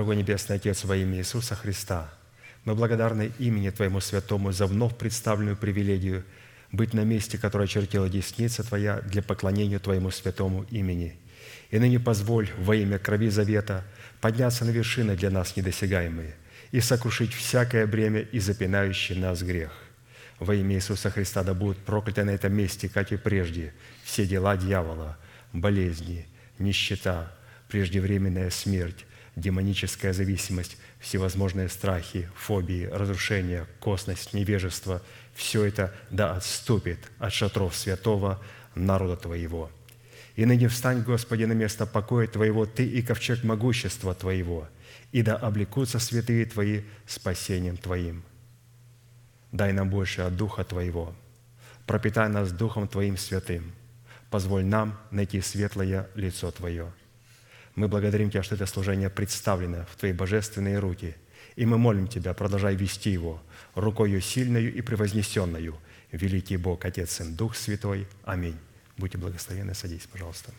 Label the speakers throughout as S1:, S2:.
S1: дорогой Небесный Отец, во имя Иисуса Христа, мы благодарны имени Твоему Святому за вновь представленную привилегию быть на месте, которое очертила десница Твоя для поклонения Твоему Святому имени. И ныне позволь во имя крови завета подняться на вершины для нас недосягаемые и сокрушить всякое бремя и запинающий нас грех. Во имя Иисуса Христа да будут прокляты на этом месте, как и прежде, все дела дьявола, болезни, нищета, преждевременная смерть, демоническая зависимость, всевозможные страхи, фобии, разрушения, косность, невежество – все это да отступит от шатров святого народа Твоего. И ныне встань, Господи, на место покоя Твоего, Ты и ковчег могущества Твоего, и да облекутся святые Твои спасением Твоим. Дай нам больше от Духа Твоего, пропитай нас Духом Твоим святым, позволь нам найти светлое лицо Твое. Мы благодарим Тебя, что это служение представлено в Твои божественные руки, и мы молим Тебя, продолжай вести его рукою сильною и превознесенную, великий Бог, Отец, Сын, Дух Святой. Аминь. Будьте благословенны, садись, пожалуйста.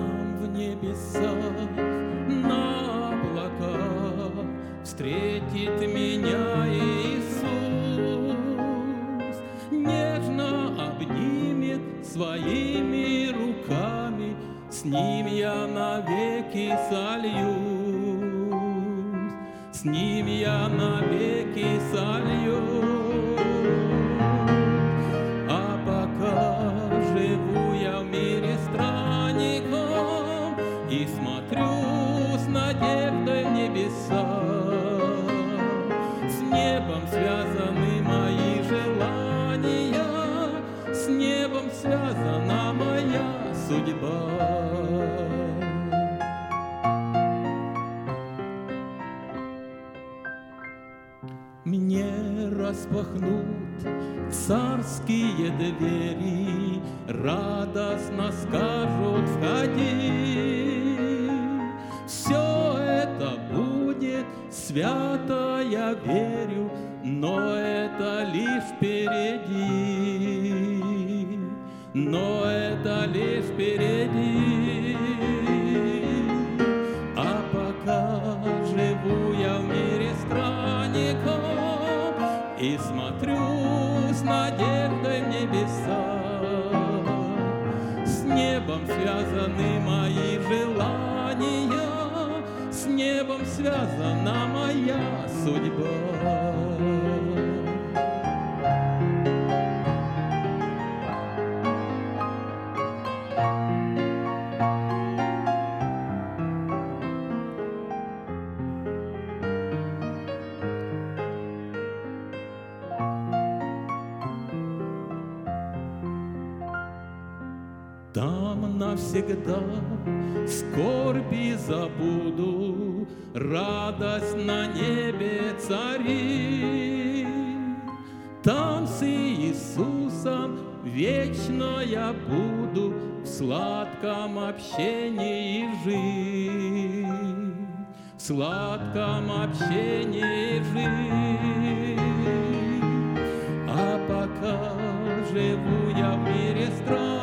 S2: там в небесах на облаках встретит меня Иисус,
S3: нежно обнимет своими руками, с ним я навеки сольюсь, с ним я навеки сольюсь. Распахнут царские двери, радостно скажут «Входи!» Все это будет свято, я верю, но это лишь впереди, но это лишь впереди. Связана моя судьба. навсегда скорби забуду, радость на небе цари. Там с Иисусом вечно я буду в сладком общении жить, в сладком общении жить. А пока живу я в мире странников,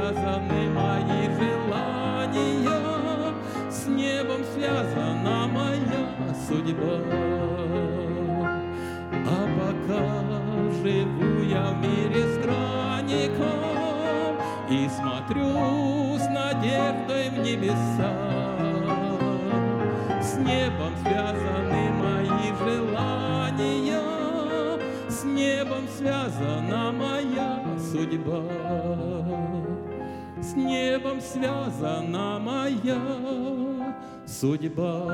S3: связаны мои желания, С небом связана моя судьба. А пока живу я в мире странников И смотрю с надеждой в небеса, С небом связаны мои желания, с небом связана моя судьба. С небом связана моя судьба.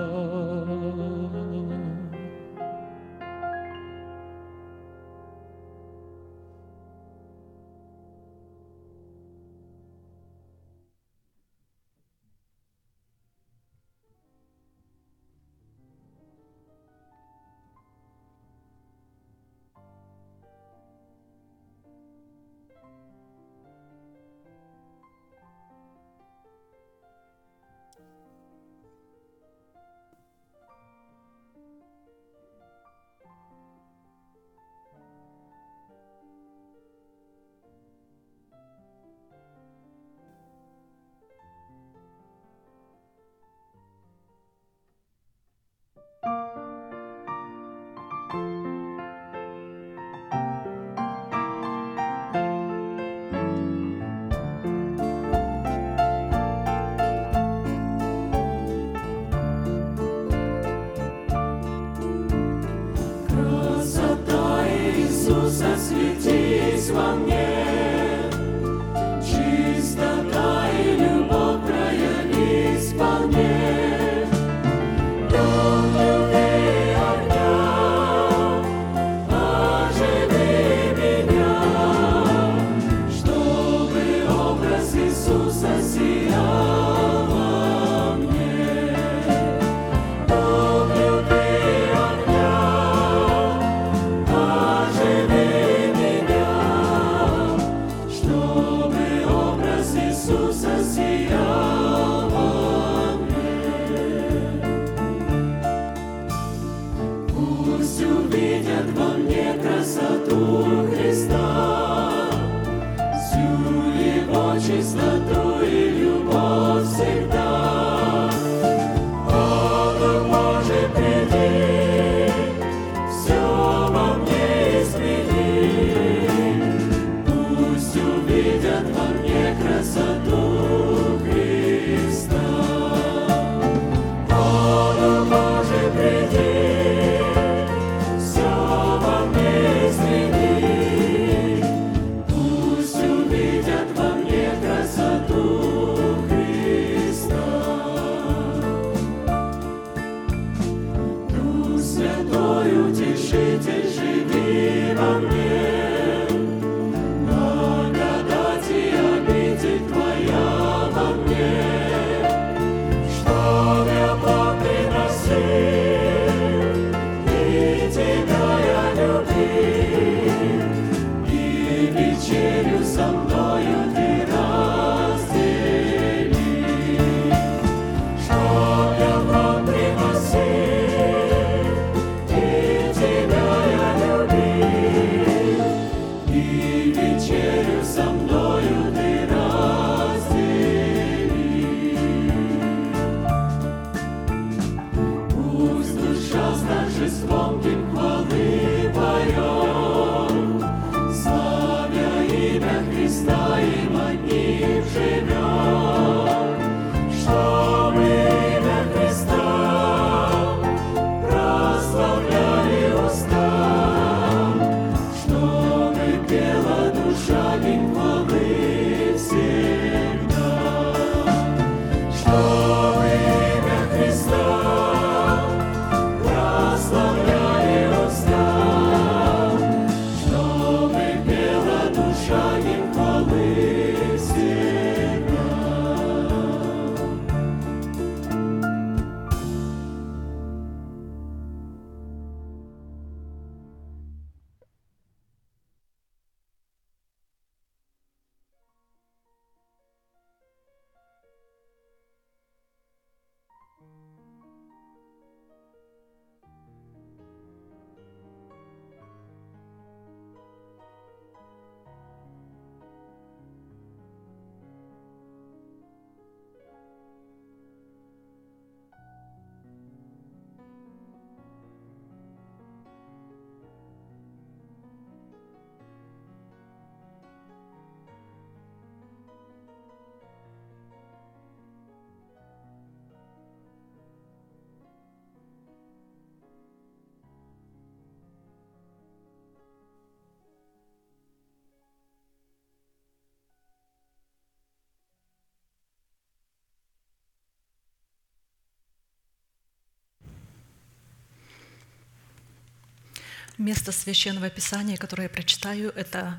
S4: Место Священного Писания, которое я прочитаю, это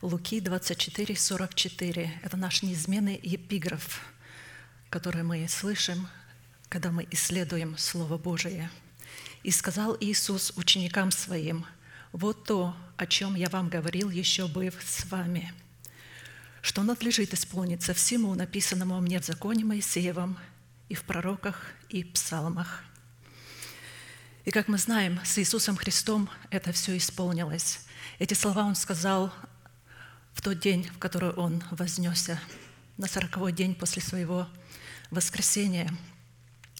S4: Луки 24, 44. Это наш неизменный эпиграф, который мы слышим, когда мы исследуем Слово Божие. «И сказал Иисус ученикам Своим, «Вот то, о чем я вам говорил, еще быв с вами, что надлежит исполниться всему, написанному мне в законе Моисеевом и в пророках и псалмах». И как мы знаем, с Иисусом Христом это все исполнилось. Эти слова Он сказал в тот день, в который Он вознесся, на сороковой день после Своего воскресения,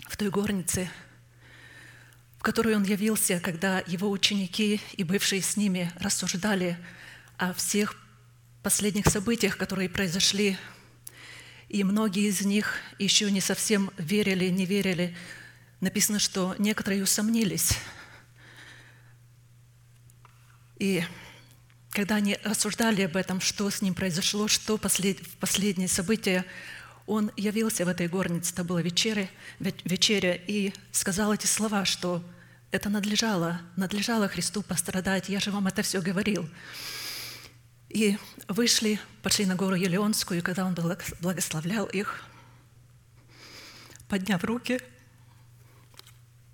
S4: в той горнице, в которой Он явился, когда Его ученики и бывшие с ними рассуждали о всех последних событиях, которые произошли, и многие из них еще не совсем верили, не верили, написано, что некоторые усомнились. И когда они рассуждали об этом, что с ним произошло, что послед... в последние он явился в этой горнице, это была вечеря, вечеря, и сказал эти слова, что это надлежало, надлежало Христу пострадать, я же вам это все говорил. И вышли, пошли на гору Елеонскую, и когда он благословлял их, подняв руки –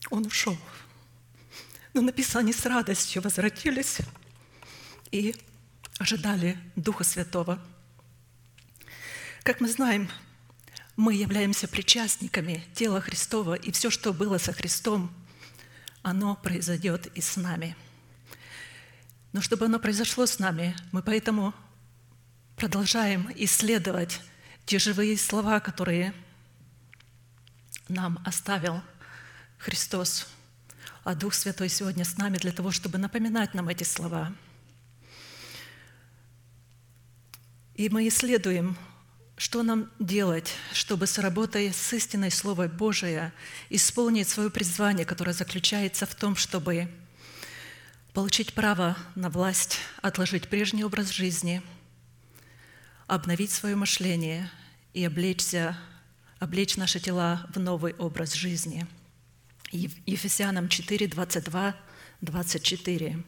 S4: он ушел. Но написано, с радостью возвратились и ожидали Духа Святого. Как мы знаем, мы являемся причастниками тела Христова, и все, что было со Христом, оно произойдет и с нами. Но чтобы оно произошло с нами, мы поэтому продолжаем исследовать те живые слова, которые нам оставил Христос, а Дух Святой сегодня с нами для того, чтобы напоминать нам эти слова. И мы исследуем, что нам делать, чтобы с работой с истиной Слова Божия исполнить свое призвание, которое заключается в том, чтобы получить право на власть, отложить прежний образ жизни, обновить свое мышление и облечься, облечь наши тела в новый образ жизни – Ефесянам 4, 22, 24.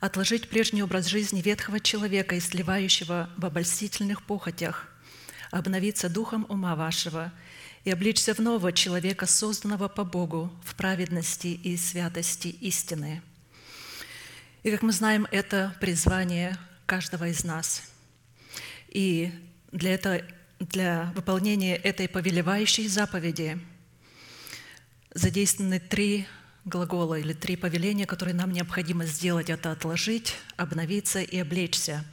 S4: «Отложить прежний образ жизни ветхого человека и сливающего в обольстительных похотях, обновиться духом ума вашего и обличься в нового человека, созданного по Богу в праведности и святости истины». И, как мы знаем, это призвание каждого из нас. И для, этого, для выполнения этой повелевающей заповеди задействованы три глагола или три повеления, которые нам необходимо сделать. Это отложить, обновиться и облечься.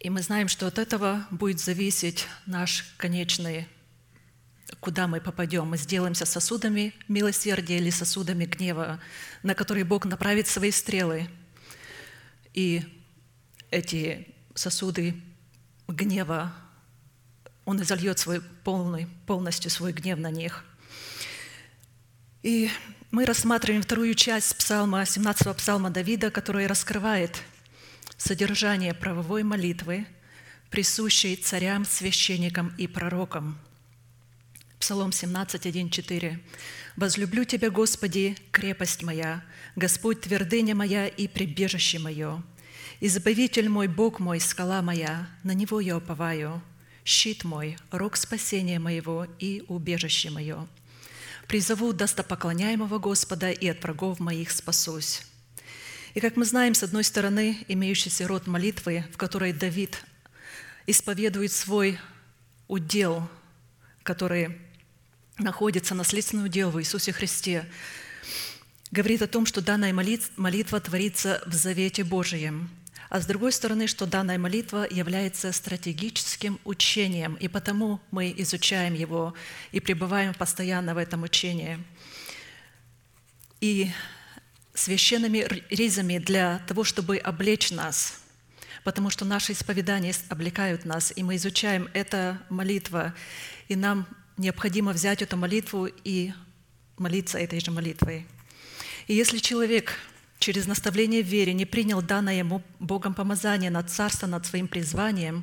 S4: И мы знаем, что от этого будет зависеть наш конечный куда мы попадем. Мы сделаемся сосудами милосердия или сосудами гнева, на которые Бог направит свои стрелы. И эти сосуды гнева, Он изольет свой полный, полностью свой гнев на них. И мы рассматриваем вторую часть псалма, 17 псалма Давида, который раскрывает содержание правовой молитвы, присущей царям, священникам и пророкам – Псалом 17, 1, 4. «Возлюблю Тебя, Господи, крепость моя, Господь, твердыня моя и прибежище мое. Избавитель мой, Бог мой, скала моя, на Него я уповаю, щит мой, рог спасения моего и убежище мое. Призову достопоклоняемого Господа, и от врагов моих спасусь». И как мы знаем, с одной стороны, имеющийся род молитвы, в которой Давид исповедует свой удел, который находится наследственный удел в Иисусе Христе, говорит о том, что данная молитва творится в завете Божием, а с другой стороны, что данная молитва является стратегическим учением, и потому мы изучаем его и пребываем постоянно в этом учении. И священными ризами для того, чтобы облечь нас, потому что наши исповедания облекают нас, и мы изучаем эту молитву, и нам необходимо взять эту молитву и молиться этой же молитвой. И если человек через наставление в вере не принял данное ему Богом помазание над царство, над своим призванием,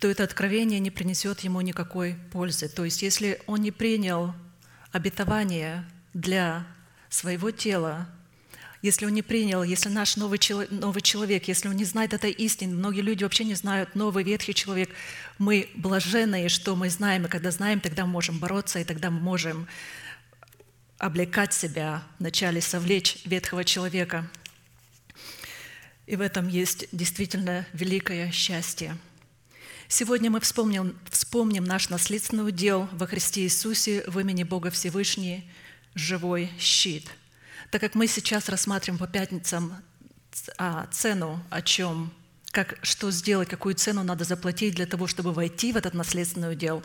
S4: то это откровение не принесет ему никакой пользы. То есть если он не принял обетование для своего тела, если он не принял, если наш новый, человек, новый человек, если он не знает этой истины, многие люди вообще не знают новый ветхий человек, мы блаженные, что мы знаем, и когда знаем, тогда мы можем бороться, и тогда мы можем облекать себя, вначале совлечь ветхого человека. И в этом есть действительно великое счастье. Сегодня мы вспомним, вспомним наш наследственный удел во Христе Иисусе в имени Бога Всевышний, живой щит – так как мы сейчас рассматриваем по пятницам а, цену, о чем, как, что сделать, какую цену надо заплатить для того, чтобы войти в этот наследственный удел,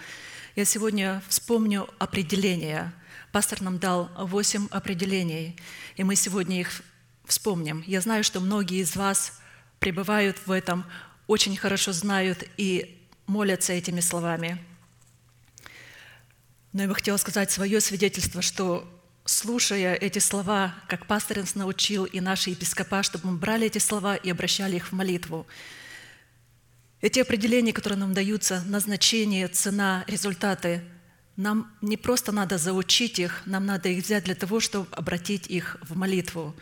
S4: я сегодня вспомню определения. Пастор нам дал восемь определений, и мы сегодня их вспомним. Я знаю, что многие из вас пребывают в этом, очень хорошо знают и молятся этими словами. Но я бы хотела сказать свое свидетельство, что слушая эти слова, как пастор нас научил и наши епископа, чтобы мы брали эти слова и обращали их в молитву. Эти определения, которые нам даются, назначение, цена, результаты, нам не просто надо заучить их, нам надо их взять для того, чтобы обратить их в молитву.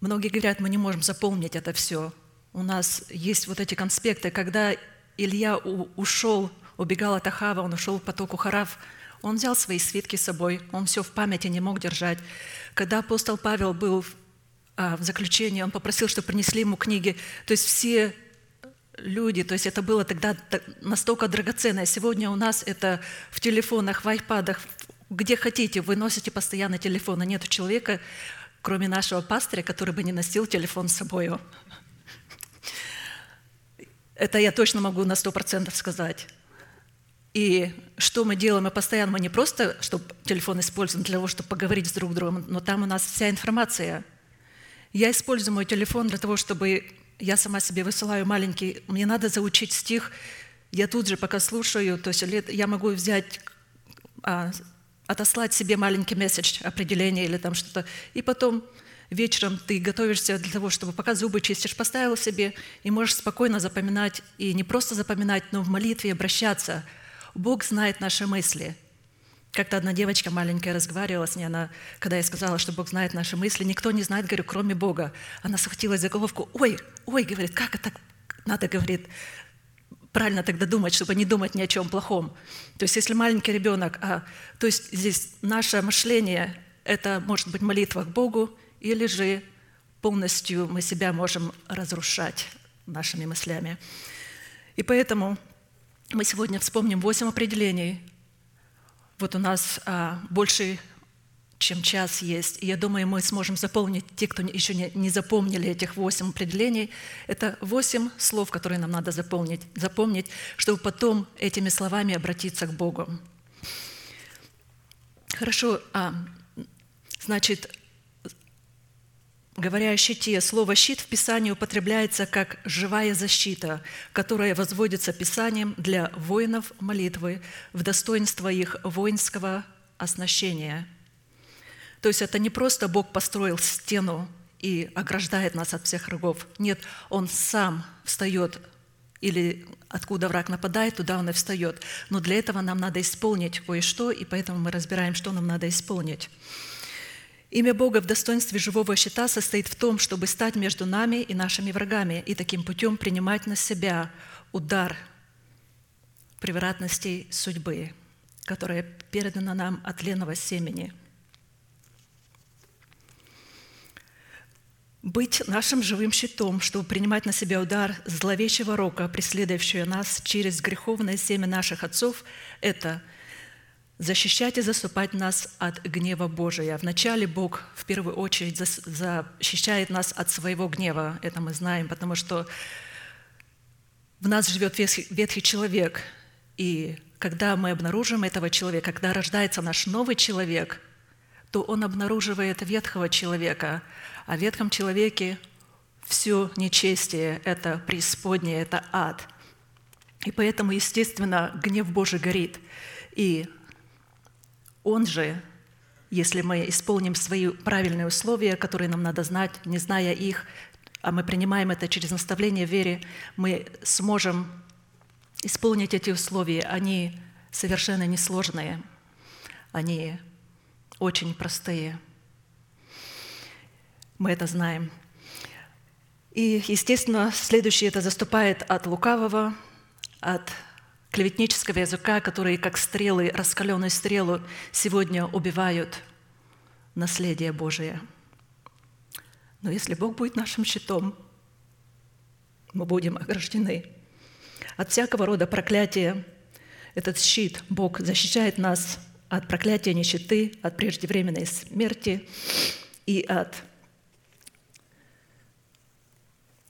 S4: Многие говорят, мы не можем запомнить это все. У нас есть вот эти конспекты. Когда Илья ушел, убегал от Ахава, он ушел в потоку Харав – он взял свои свитки с собой, он все в памяти не мог держать. Когда апостол Павел был а, в заключении, он попросил, чтобы принесли ему книги. То есть все люди, то есть это было тогда настолько драгоценно. Сегодня у нас это в телефонах, в айпадах, где хотите, вы носите постоянно телефон, а нет человека, кроме нашего пастыря, который бы не носил телефон с собой. Это я точно могу на сто процентов сказать. И что мы делаем? Мы постоянно, мы не просто, чтобы телефон используем для того, чтобы поговорить с друг другом, но там у нас вся информация. Я использую мой телефон для того, чтобы я сама себе высылаю маленький, мне надо заучить стих, я тут же, пока слушаю, то есть я могу взять, а, отослать себе маленький месседж, определение или там что-то, и потом вечером ты готовишься для того, чтобы пока зубы чистишь, поставил себе, и можешь спокойно запоминать, и не просто запоминать, но в молитве обращаться – Бог знает наши мысли. Как-то одна девочка маленькая разговаривала с ней, она, когда я сказала, что Бог знает наши мысли, никто не знает, говорю, кроме Бога. Она схватилась за головку, ой, ой, говорит, как это надо, говорит, правильно тогда думать, чтобы не думать ни о чем плохом. То есть если маленький ребенок, а, то есть здесь наше мышление – это может быть молитва к Богу, или же полностью мы себя можем разрушать нашими мыслями. И поэтому мы сегодня вспомним восемь определений. Вот у нас а, больше чем час есть. И я думаю, мы сможем заполнить, те, кто еще не, не запомнили этих восемь определений, это восемь слов, которые нам надо заполнить, запомнить, чтобы потом этими словами обратиться к Богу. Хорошо, а, значит, говоря о щите, слово «щит» в Писании употребляется как живая защита, которая возводится Писанием для воинов молитвы в достоинство их воинского оснащения – то есть это не просто Бог построил стену и ограждает нас от всех врагов. Нет, Он сам встает или откуда враг нападает, туда он и встает. Но для этого нам надо исполнить кое-что, и поэтому мы разбираем, что нам надо исполнить. Имя Бога в достоинстве живого щита состоит в том, чтобы стать между нами и нашими врагами, и таким путем принимать на себя удар превратностей судьбы, которая передана нам от ленного семени – быть нашим живым щитом, чтобы принимать на себя удар зловещего рока, преследующего нас через греховное семя наших отцов, это защищать и заступать нас от гнева Божия. Вначале Бог в первую очередь защищает нас от своего гнева, это мы знаем, потому что в нас живет ветхий, человек, и когда мы обнаружим этого человека, когда рождается наш новый человек, то он обнаруживает ветхого человека, о ветхом человеке все нечестие – это преисподнее, это ад. И поэтому, естественно, гнев Божий горит. И Он же, если мы исполним свои правильные условия, которые нам надо знать, не зная их, а мы принимаем это через наставление в вере, мы сможем исполнить эти условия. Они совершенно несложные, они очень простые – мы это знаем. И, естественно, следующее это заступает от лукавого, от клеветнического языка, которые, как стрелы, раскаленные стрелы, сегодня убивают наследие Божие. Но если Бог будет нашим щитом, мы будем ограждены от всякого рода проклятия. Этот щит, Бог защищает нас от проклятия нищеты, от преждевременной смерти и от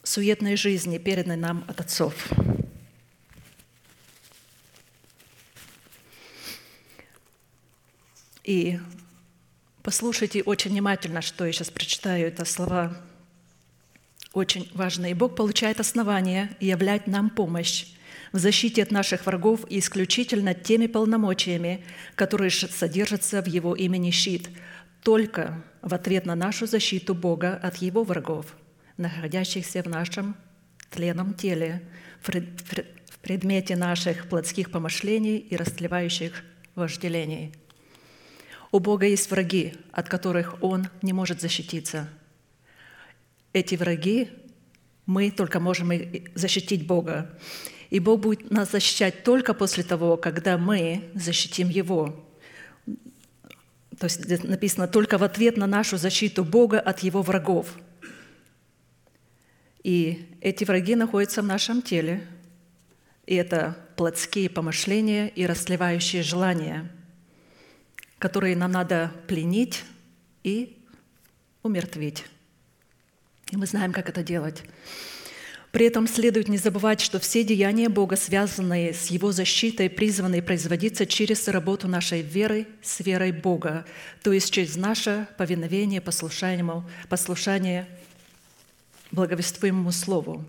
S4: суетной жизни, переданной нам от отцов. И послушайте очень внимательно, что я сейчас прочитаю. Это слова очень важные. Бог получает основание являть нам помощь в защите от наших врагов и исключительно теми полномочиями, которые содержатся в Его имени щит, только в ответ на нашу защиту Бога от Его врагов – находящихся в нашем тленном теле, в предмете наших плотских помышлений и растлевающих вожделений. У Бога есть враги, от которых Он не может защититься. Эти враги мы только можем защитить Бога. И Бог будет нас защищать только после того, когда мы защитим Его. То есть написано только в ответ на нашу защиту Бога от Его врагов – и эти враги находятся в нашем теле. И это плотские помышления и расливающие желания, которые нам надо пленить и умертвить. И мы знаем, как это делать. При этом следует не забывать, что все деяния Бога, связанные с Его защитой, призваны производиться через работу нашей веры с верой Бога, то есть через наше повиновение, послушание, послушание благовествуемому Слову.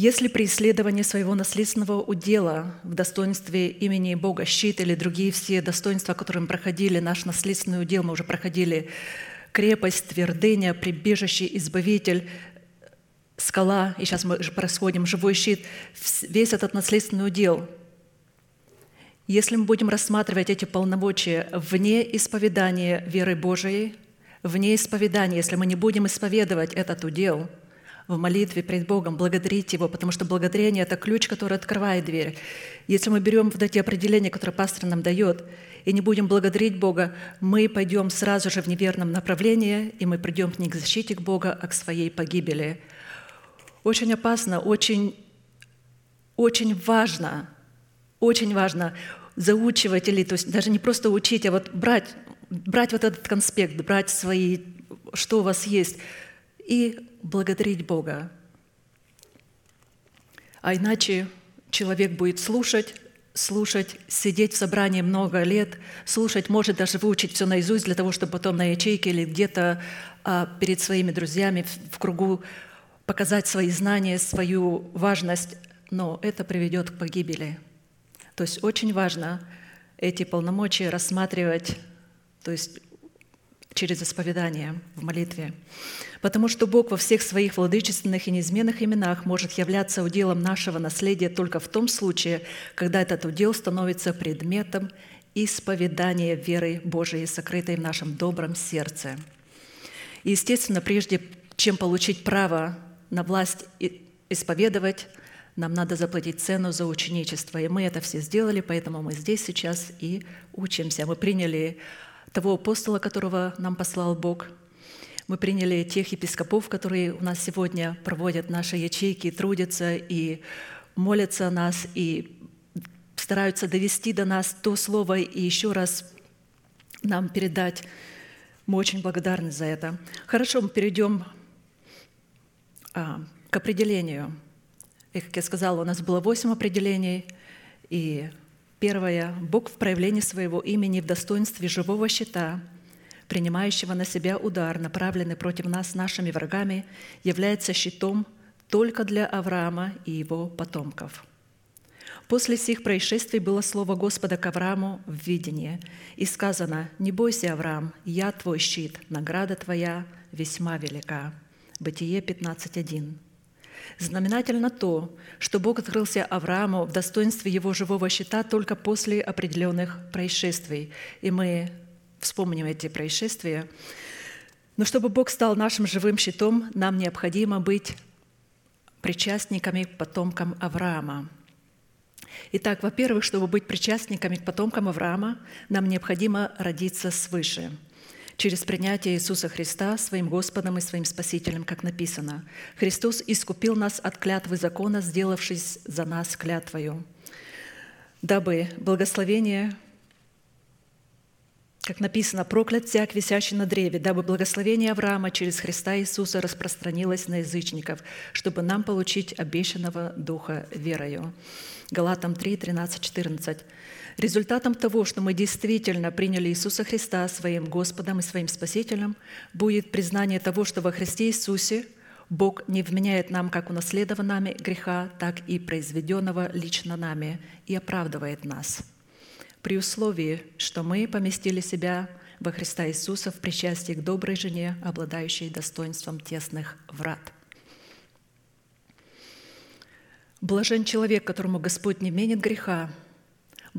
S4: Если при исследовании своего наследственного удела в достоинстве имени Бога щит или другие все достоинства, которые мы проходили, наш наследственный удел, мы уже проходили крепость, твердыня, прибежище, избавитель, скала, и сейчас мы происходим живой щит, весь этот наследственный удел. Если мы будем рассматривать эти полномочия вне исповедания веры Божией, вне исповедания, если мы не будем исповедовать этот удел в молитве пред Богом, благодарить Его, потому что благодарение – это ключ, который открывает дверь. Если мы берем вот эти определения, которые пастор нам дает, и не будем благодарить Бога, мы пойдем сразу же в неверном направлении, и мы придем не к защите к Бога, а к своей погибели. Очень опасно, очень, очень важно, очень важно заучивать или то есть даже не просто учить, а вот брать, брать вот этот конспект, брать свои, что у вас есть, и благодарить Бога. А иначе человек будет слушать, слушать, сидеть в собрании много лет, слушать, может даже выучить все наизусть для того, чтобы потом на ячейке или где-то а, перед своими друзьями в, в кругу показать свои знания, свою важность, но это приведет к погибели – то есть очень важно эти полномочия рассматривать, то есть через исповедание в молитве. Потому что Бог во всех своих владычественных и неизменных именах может являться уделом нашего наследия только в том случае, когда этот удел становится предметом исповедания веры Божией, сокрытой в нашем добром сердце. И, естественно, прежде чем получить право на власть исповедовать, нам надо заплатить цену за ученичество. И мы это все сделали, поэтому мы здесь сейчас и учимся. Мы приняли того апостола, которого нам послал Бог. Мы приняли тех епископов, которые у нас сегодня проводят наши ячейки, трудятся и молятся о нас, и стараются довести до нас то слово и еще раз нам передать. Мы очень благодарны за это. Хорошо, мы перейдем а, к определению – и, как я сказала, у нас было восемь определений. И первое – Бог в проявлении своего имени в достоинстве живого щита, принимающего на себя удар, направленный против нас нашими врагами, является щитом только для Авраама и его потомков. После сих происшествий было слово Господа к Аврааму в видении, и сказано, «Не бойся, Авраам, я твой щит, награда твоя весьма велика». Бытие 15.1. Знаменательно то, что Бог открылся Аврааму в достоинстве его живого щита только после определенных происшествий. И мы вспомним эти происшествия. Но чтобы Бог стал нашим живым щитом, нам необходимо быть причастниками к потомкам Авраама. Итак, во-первых, чтобы быть причастниками к потомкам Авраама, нам необходимо родиться свыше – через принятие Иисуса Христа своим Господом и своим Спасителем, как написано. Христос искупил нас от клятвы закона, сделавшись за нас клятвою, дабы благословение как написано, проклят всяк, висящий на древе, дабы благословение Авраама через Христа Иисуса распространилось на язычников, чтобы нам получить обещанного Духа верою. Галатам 3, 13, 14. Результатом того, что мы действительно приняли Иисуса Христа своим Господом и своим Спасителем, будет признание того, что во Христе Иисусе Бог не вменяет нам как унаследованного греха, так и произведенного лично нами и оправдывает нас. При условии, что мы поместили себя во Христа Иисуса в причастии к доброй жене, обладающей достоинством тесных врат. Блажен человек, которому Господь не менит греха,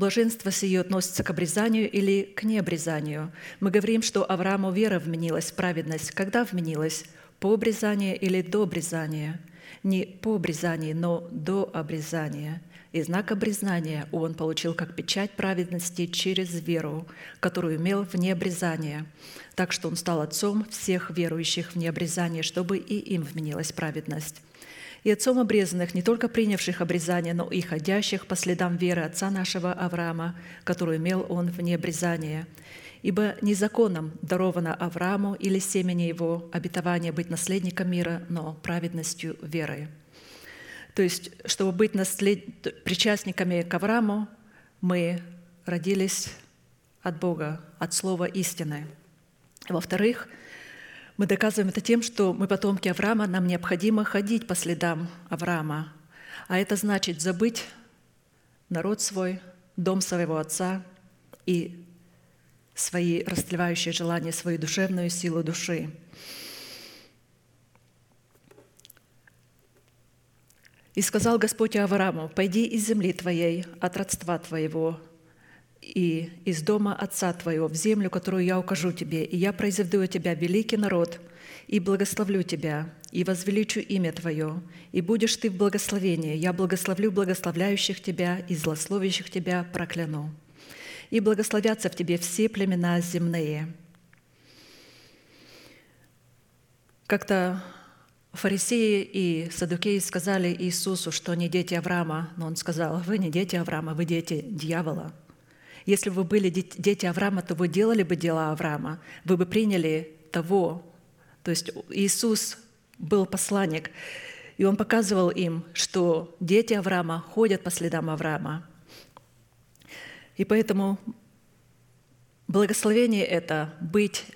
S4: Блаженство сие относится к обрезанию или к необрезанию. Мы говорим, что Аврааму вера вменилась в праведность. Когда вменилась? По обрезанию или до обрезания? Не по обрезанию, но до обрезания. И знак обрезания он получил как печать праведности через веру, которую имел вне обрезания. Так что он стал отцом всех верующих вне обрезания, чтобы и им вменилась праведность и отцом обрезанных, не только принявших обрезание, но и ходящих по следам веры отца нашего Авраама, которую имел он вне обрезания. Ибо не законом даровано Аврааму или семени его обетование быть наследником мира, но праведностью веры. То есть, чтобы быть наслед... причастниками к Аврааму, мы родились от Бога, от слова истины. Во-вторых, мы доказываем это тем, что мы потомки Авраама, нам необходимо ходить по следам Авраама. А это значит забыть народ свой, дом своего отца и свои растлевающие желания, свою душевную силу души. И сказал Господь Аврааму, «Пойди из земли твоей, от родства твоего, и из дома отца твоего в землю, которую я укажу тебе, и я произведу тебя великий народ, и благословлю тебя, и возвеличу имя твое, и будешь ты в благословении. Я благословлю благословляющих тебя и злословящих тебя прокляну. И благословятся в тебе все племена земные». Как-то фарисеи и садукеи сказали Иисусу, что они дети Авраама, но Он сказал, вы не дети Авраама, вы дети дьявола. Если бы вы были дети Авраама, то вы делали бы дела Авраама, вы бы приняли того. То есть Иисус был посланник, и Он показывал им, что дети Авраама ходят по следам Авраама. И поэтому благословение это быть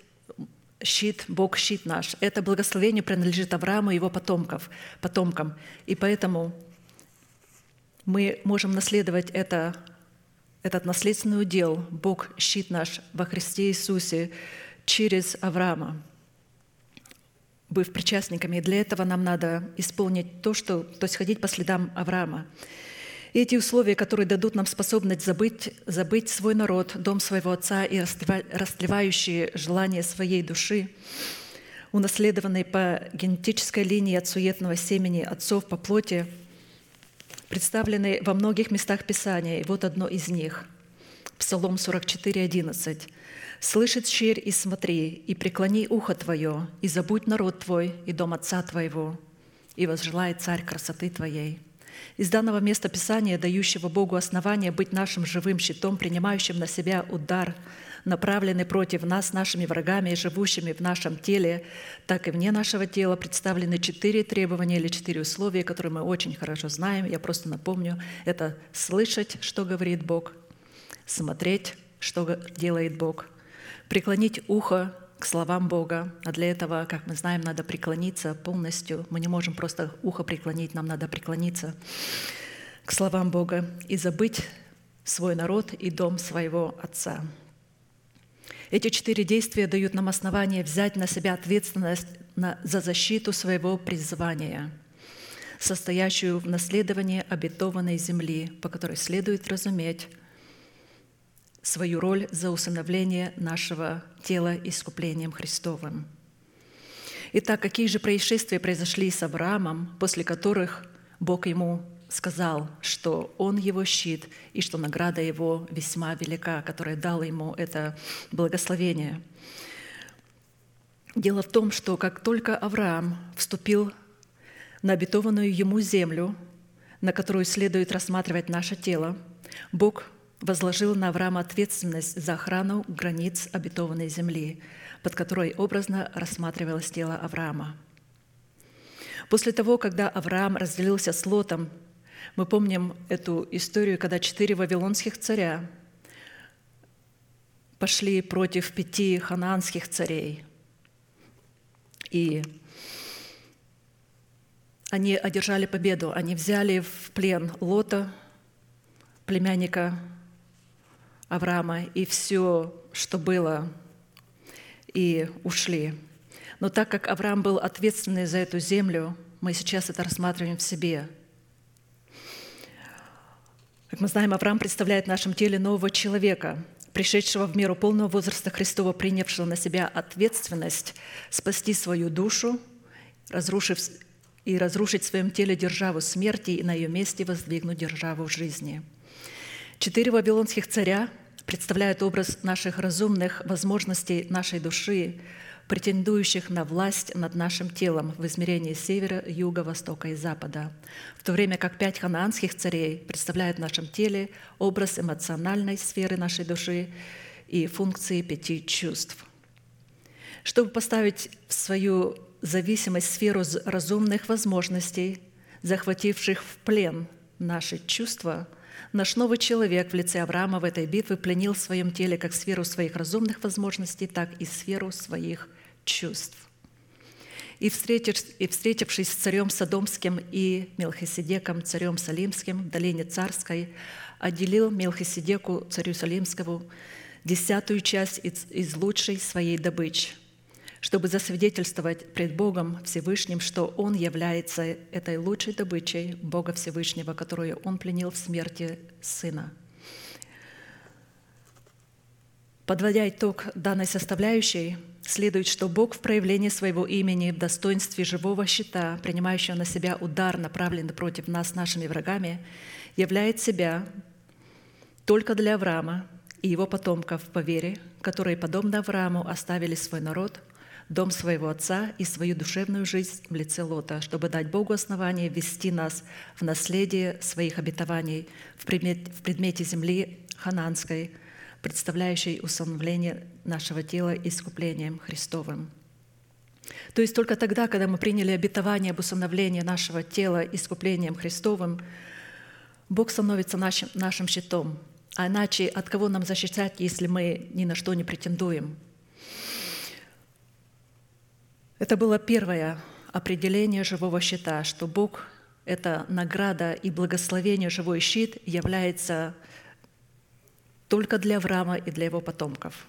S4: щит, Бог щит наш. Это благословение принадлежит Аврааму и его потомков, потомкам. И поэтому мы можем наследовать это, этот наследственный удел, Бог щит наш во Христе Иисусе через Авраама, быв причастниками. И для этого нам надо исполнить то, что, то есть ходить по следам Авраама. И эти условия, которые дадут нам способность забыть, забыть свой народ, дом своего отца и растлевающие желания своей души, унаследованные по генетической линии от суетного семени отцов по плоти, представлены во многих местах Писания. И вот одно из них. Псалом 44, 11. «Слышит щирь и смотри, и преклони ухо твое, и забудь народ твой и дом отца твоего, и возжелает царь красоты твоей». Из данного места Писания, дающего Богу основание быть нашим живым щитом, принимающим на себя удар, направленный против нас, нашими врагами живущими в нашем теле, так и вне нашего тела, представлены четыре требования или четыре условия, которые мы очень хорошо знаем. Я просто напомню. Это слышать, что говорит Бог, смотреть, что делает Бог, преклонить ухо к словам Бога. А для этого, как мы знаем, надо преклониться полностью. Мы не можем просто ухо преклонить, нам надо преклониться к словам Бога и забыть свой народ и дом своего Отца. Эти четыре действия дают нам основание взять на себя ответственность за защиту своего призвания, состоящую в наследовании обетованной земли, по которой следует разуметь, свою роль за усыновление нашего тела искуплением Христовым. Итак, какие же происшествия произошли с Авраамом, после которых Бог ему сказал, что он его щит и что награда его весьма велика, которая дала ему это благословение. Дело в том, что как только Авраам вступил на обетованную ему землю, на которую следует рассматривать наше тело, Бог возложил на Авраама ответственность за охрану границ обетованной земли, под которой образно рассматривалось тело Авраама. После того, когда Авраам разделился с Лотом, мы помним эту историю, когда четыре вавилонских царя пошли против пяти ханаанских царей. И они одержали победу. Они взяли в плен Лота, племянника Авраама и все, что было, и ушли. Но так как Авраам был ответственный за эту землю, мы сейчас это рассматриваем в себе. Как мы знаем, Авраам представляет в нашем теле нового человека, пришедшего в меру полного возраста Христова, принявшего на себя ответственность спасти свою душу, разрушив и разрушить в своем теле державу смерти и на ее месте воздвигнуть державу жизни. Четыре вавилонских царя представляют образ наших разумных возможностей нашей души, претендующих на власть над нашим телом в измерении севера, юга, востока и запада, в то время как пять ханаанских царей представляют в нашем теле образ эмоциональной сферы нашей души и функции пяти чувств. Чтобы поставить в свою зависимость сферу разумных возможностей, захвативших в плен наши чувства – Наш новый человек в лице Авраама в этой битве пленил в своем теле как сферу своих разумных возможностей, так и сферу своих чувств. И, встретившись с царем Содомским и Мелхиседеком, царем Салимским в долине Царской, отделил Мелхиседеку, царю Салимскому, десятую часть из лучшей своей добычи, чтобы засвидетельствовать пред Богом Всевышним, что Он является этой лучшей добычей Бога Всевышнего, которую Он пленил в смерти Сына. Подводя итог данной составляющей, следует, что Бог в проявлении своего имени в достоинстве живого щита, принимающего на себя удар, направленный против нас нашими врагами, являет себя только для Авраама и его потомков по вере, которые, подобно Аврааму, оставили свой народ, дом своего отца и свою душевную жизнь в лице Лота, чтобы дать Богу основание ввести нас в наследие своих обетований в предмете, земли хананской – представляющей усыновление нашего тела искуплением Христовым. То есть только тогда, когда мы приняли обетование об усыновлении нашего тела искуплением Христовым, Бог становится нашим, нашим щитом. А иначе от кого нам защищать, если мы ни на что не претендуем? Это было первое определение живого щита, что Бог — это награда и благословение, живой щит является только для Авраама и для его потомков.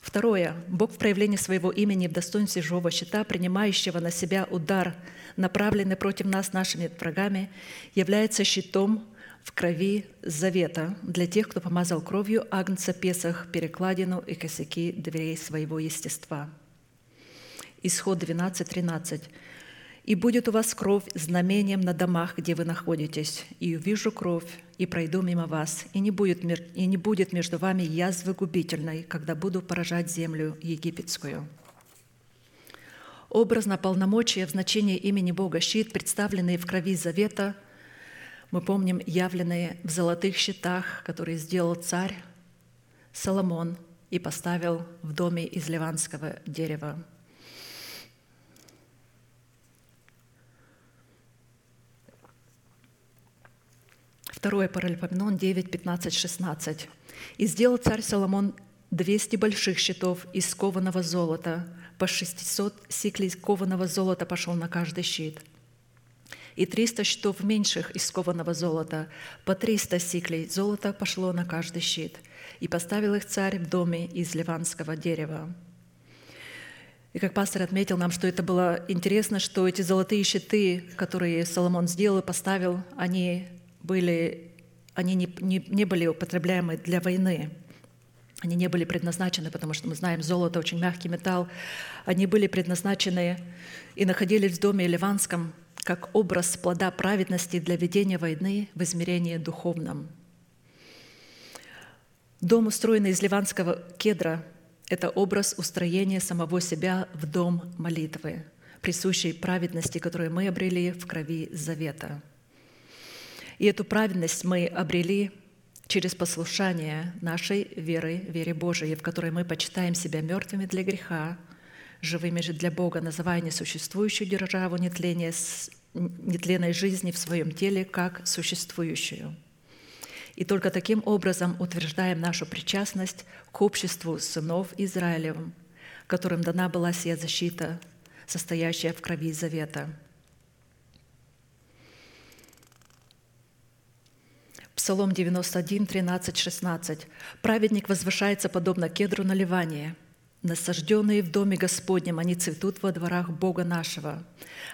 S4: Второе. Бог в проявлении своего имени в достоинстве живого щита, принимающего на себя удар, направленный против нас нашими врагами, является щитом в крови завета для тех, кто помазал кровью Агнца Песах, перекладину и косяки дверей своего естества. Исход 12, 13. И будет у вас кровь знамением на домах, где вы находитесь, и увижу кровь, и пройду мимо вас, и не будет, и не будет между вами язвы губительной, когда буду поражать землю египетскую». Образно полномочия в значении имени Бога щит, представленные в крови завета, мы помним явленные в золотых щитах, которые сделал царь Соломон и поставил в доме из ливанского дерева. Второе Паралипоменон 9, 15, 16. «И сделал царь Соломон 200 больших щитов из кованого золота, по 600 сиклей кованого золота пошел на каждый щит, и 300 щитов меньших из кованого золота, по 300 сиклей золота пошло на каждый щит, и поставил их царь в доме из ливанского дерева». И как пастор отметил нам, что это было интересно, что эти золотые щиты, которые Соломон сделал и поставил, они были, они не, не, не были употребляемы для войны. Они не были предназначены, потому что мы знаем, золото очень мягкий металл. Они были предназначены и находились в доме Ливанском как образ плода праведности для ведения войны в измерении духовном. Дом, устроенный из ливанского кедра, это образ устроения самого себя в дом молитвы, присущей праведности, которую мы обрели в крови завета – и эту праведность мы обрели через послушание нашей веры, вере Божией, в которой мы почитаем себя мертвыми для греха, живыми же для Бога, называя несуществующую державу нетления, нетленной жизни в своем теле как существующую. И только таким образом утверждаем нашу причастность к обществу сынов Израилевым, которым дана была сия защита, состоящая в крови завета – Псалом 91, 13, 16. «Праведник возвышается подобно кедру на Ливане. Насажденные в доме Господнем, они цветут во дворах Бога нашего.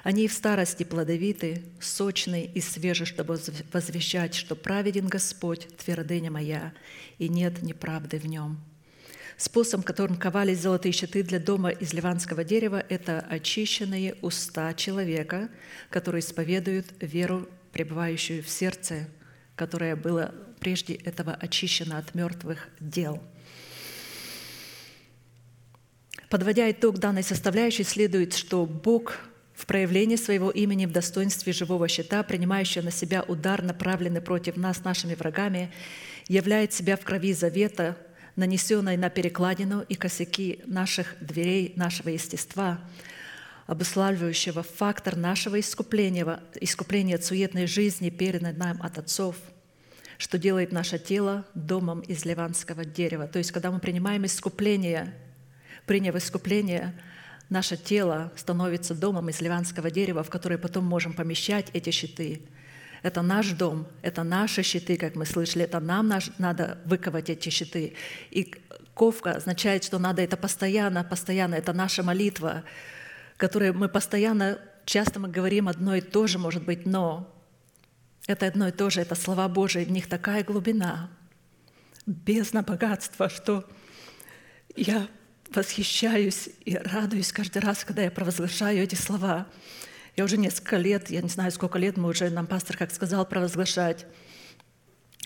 S4: Они в старости плодовиты, сочные и свежи, чтобы возвещать, что праведен Господь, твердыня моя, и нет неправды в нем». Способ, которым ковались золотые щиты для дома из ливанского дерева, это очищенные уста человека, который исповедует веру, пребывающую в сердце – которое было прежде этого очищено от мертвых дел. Подводя итог данной составляющей, следует, что Бог в проявлении своего имени в достоинстве живого щита, принимающего на себя удар, направленный против нас нашими врагами, являет себя в крови завета, нанесенной на перекладину и косяки наших дверей, нашего естества, обуславливающего фактор нашего искупления, искупления от суетной жизни, переданной нам от отцов, что делает наше тело домом из ливанского дерева. То есть, когда мы принимаем искупление, приняв искупление, наше тело становится домом из ливанского дерева, в который потом можем помещать эти щиты. Это наш дом, это наши щиты, как мы слышали, это нам наш, надо выковать эти щиты. И ковка означает, что надо это постоянно, постоянно, это наша молитва, которую мы постоянно, часто мы говорим одно и то же, может быть, но это одно и то же, это слова Божии, в них такая глубина, бездна богатства, что Я восхищаюсь и радуюсь каждый раз, когда я провозглашаю эти слова. Я уже несколько лет, я не знаю, сколько лет мы уже, нам пастор как сказал, провозглашать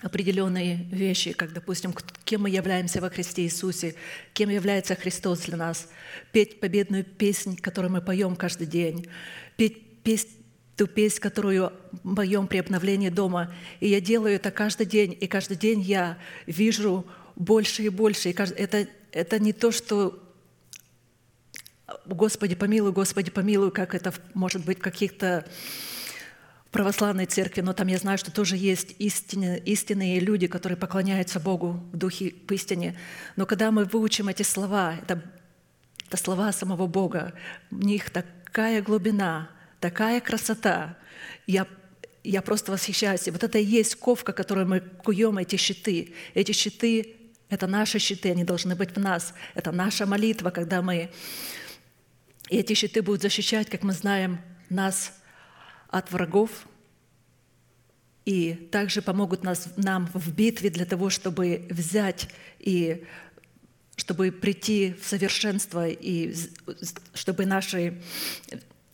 S4: определенные вещи, как, допустим, кем мы являемся во Христе Иисусе, кем является Христос для нас, петь победную песнь, которую мы поем каждый день, петь песнь, ту песнь, которую поем при обновлении дома. И я делаю это каждый день, и каждый день я вижу больше и больше. И это, это не то, что Господи помилуй, Господи помилуй, как это может быть в каких-то православной церкви, но там я знаю, что тоже есть истинные, истинные люди, которые поклоняются Богу в духе в истине. Но когда мы выучим эти слова, это, это слова самого Бога, в них такая глубина, такая красота. Я, я просто восхищаюсь. И вот это и есть ковка, которую мы куем, эти щиты. Эти щиты — это наши щиты, они должны быть в нас. Это наша молитва, когда мы... И эти щиты будут защищать, как мы знаем, нас от врагов, и также помогут нас, нам в битве для того, чтобы взять и чтобы прийти в совершенство, и чтобы наши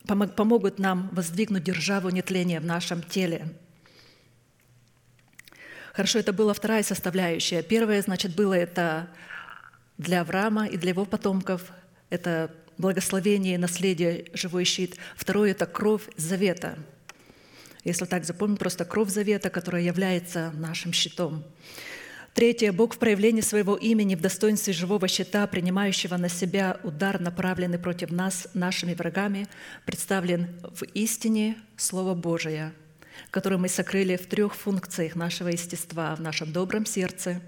S4: помогут нам воздвигнуть державу нетления в нашем теле. Хорошо, это была вторая составляющая. Первая, значит, было это для Авраама и для его потомков. Это благословение и наследие, живой щит. Второе – это кровь завета. Если так запомнить, просто кровь завета, которая является нашим щитом. Третье. Бог в проявлении своего имени в достоинстве живого щита, принимающего на себя удар, направленный против нас, нашими врагами, представлен в истине Слово Божие, которое мы сокрыли в трех функциях нашего естества – в нашем добром сердце,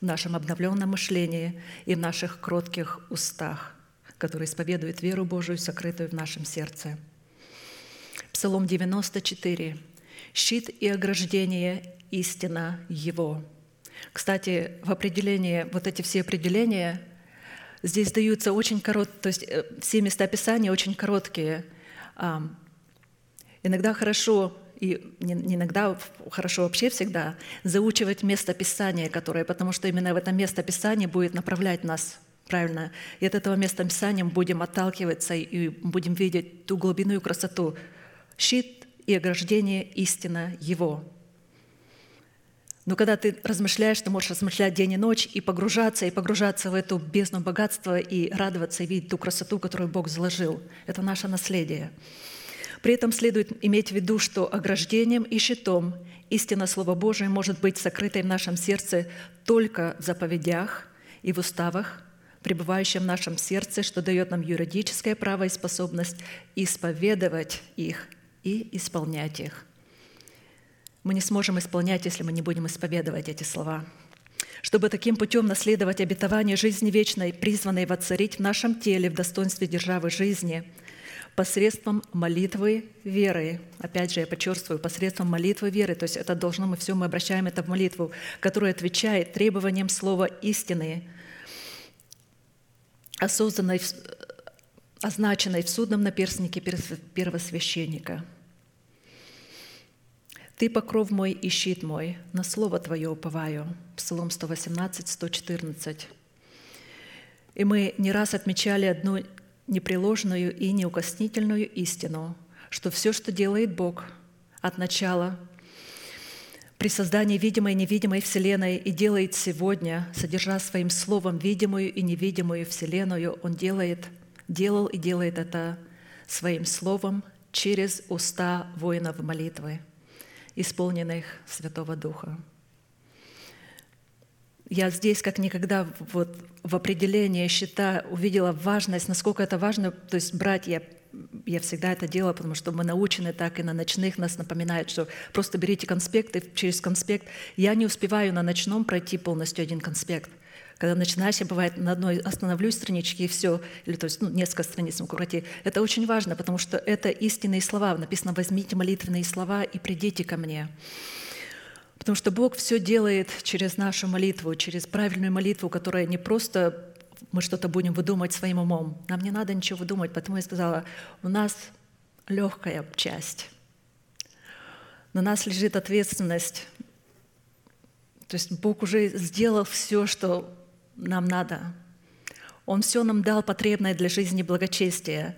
S4: в нашем обновленном мышлении и в наших кротких устах – который исповедует веру Божию, сокрытую в нашем сердце. Псалом 94. «Щит и ограждение – истина Его». Кстати, в определении, вот эти все определения здесь даются очень короткие, то есть э, все места Писания очень короткие. Иногда хорошо и не иногда хорошо вообще всегда заучивать место Писания, которое, потому что именно в это место Писания будет направлять нас правильно. И от этого места Писания будем отталкиваться и будем видеть ту глубину и красоту. Щит и ограждение – истина Его. Но когда ты размышляешь, ты можешь размышлять день и ночь и погружаться, и погружаться в эту бездну богатства, и радоваться, и видеть ту красоту, которую Бог заложил. Это наше наследие. При этом следует иметь в виду, что ограждением и щитом истина Слова Божия может быть сокрытой в нашем сердце только в заповедях и в уставах, пребывающим в нашем сердце, что дает нам юридическое право и способность исповедовать их и исполнять их. Мы не сможем исполнять, если мы не будем исповедовать эти слова. Чтобы таким путем наследовать обетование жизни вечной, призванной воцарить в нашем теле в достоинстве державы жизни, посредством молитвы веры. Опять же, я подчеркиваю, посредством молитвы веры, то есть это должно, мы все, мы обращаем это в молитву, которая отвечает требованиям слова истины – осознанной, означенной в судном наперстнике первосвященника. «Ты покров мой и щит мой, на слово Твое уповаю». Псалом 118, 114. И мы не раз отмечали одну непреложную и неукоснительную истину, что все, что делает Бог от начала при создании видимой и невидимой Вселенной и делает сегодня, содержа своим словом видимую и невидимую Вселенную, Он делает, делал и делает это своим словом через уста воинов молитвы, исполненных Святого Духа. Я здесь как никогда вот в определении счета увидела важность, насколько это важно, то есть братья я всегда это делала, потому что мы научены так, и на ночных нас напоминают, что просто берите конспект, и через конспект. Я не успеваю на ночном пройти полностью один конспект. Когда начинаешь, я бывает на одной остановлюсь страничке и все, или то есть ну, несколько страниц пройти. Это очень важно, потому что это истинные слова. Написано «возьмите молитвенные слова и придите ко мне». Потому что Бог все делает через нашу молитву, через правильную молитву, которая не просто мы что-то будем выдумывать своим умом. Нам не надо ничего выдумывать, поэтому я сказала, у нас легкая часть. На нас лежит ответственность. То есть Бог уже сделал все, что нам надо. Он все нам дал потребное для жизни благочестия.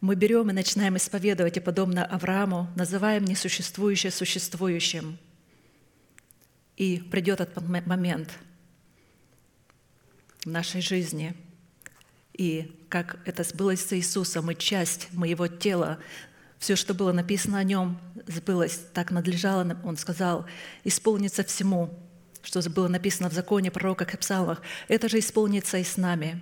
S4: Мы берем и начинаем исповедовать, и подобно Аврааму, называем несуществующее существующим. И придет этот момент в нашей жизни. И как это сбылось с Иисусом, мы часть моего тела, все, что было написано о нем, сбылось, так надлежало, он сказал, исполнится всему, что было написано в законе, пророках и псалмах. Это же исполнится и с нами.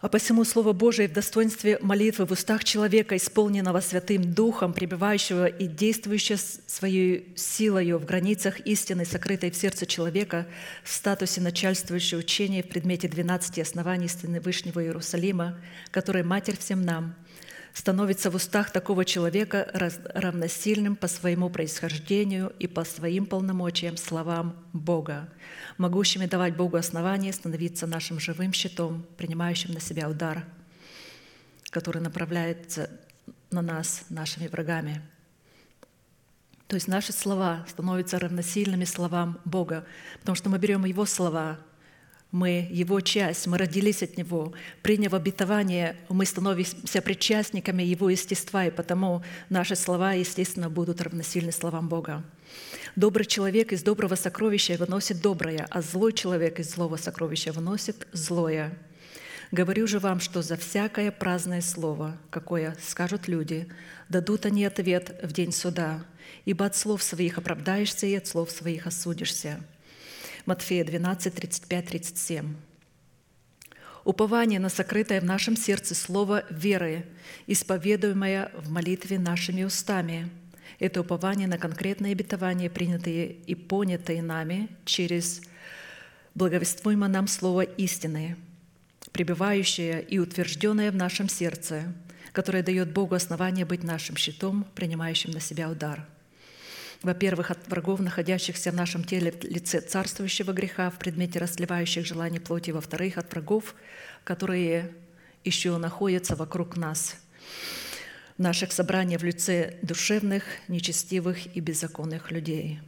S4: А посему Слово Божие в достоинстве молитвы в устах человека, исполненного Святым Духом, пребывающего и действующего своей силою в границах истины, сокрытой в сердце человека, в статусе начальствующего учения в предмете 12 оснований Вышнего Иерусалима, который Матерь всем нам – становится в устах такого человека равносильным по своему происхождению и по своим полномочиям словам Бога, могущими давать Богу основание становиться нашим живым щитом, принимающим на себя удар, который направляется на нас нашими врагами. То есть наши слова становятся равносильными словам Бога, потому что мы берем Его слова, мы Его часть, мы родились от Него. Приняв обетование, мы становимся причастниками Его естества, и потому наши слова, естественно, будут равносильны словам Бога. Добрый человек из доброго сокровища выносит доброе, а злой человек из злого сокровища выносит злое. Говорю же вам, что за всякое праздное слово, какое скажут люди, дадут они ответ в день суда, ибо от слов своих оправдаешься и от слов своих осудишься. Матфея 12, 35, 37. Упование на сокрытое в нашем сердце слово веры, исповедуемое в молитве нашими устами. Это упование на конкретные обетования, принятые и понятые нами через благовествуемое нам слово истины, пребывающее и утвержденное в нашем сердце, которое дает Богу основание быть нашим щитом, принимающим на себя удар – во-первых, от врагов, находящихся в нашем теле в лице царствующего греха, в предмете расливающих желаний плоти. Во-вторых, от врагов, которые еще находятся вокруг нас, наших собраний в лице душевных, нечестивых и беззаконных людей.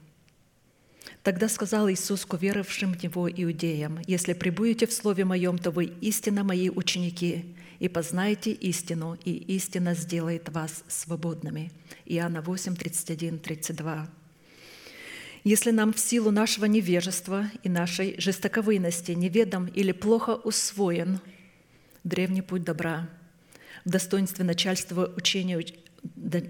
S4: Тогда сказал Иисус к уверовавшим в Него иудеям, «Если прибудете в Слове Моем, то вы истинно Мои ученики, и познаете истину, и истина сделает вас свободными». Иоанна 8, 31, 32. Если нам в силу нашего невежества и нашей жестоковыйности неведом или плохо усвоен древний путь добра, в достоинстве начальства учения,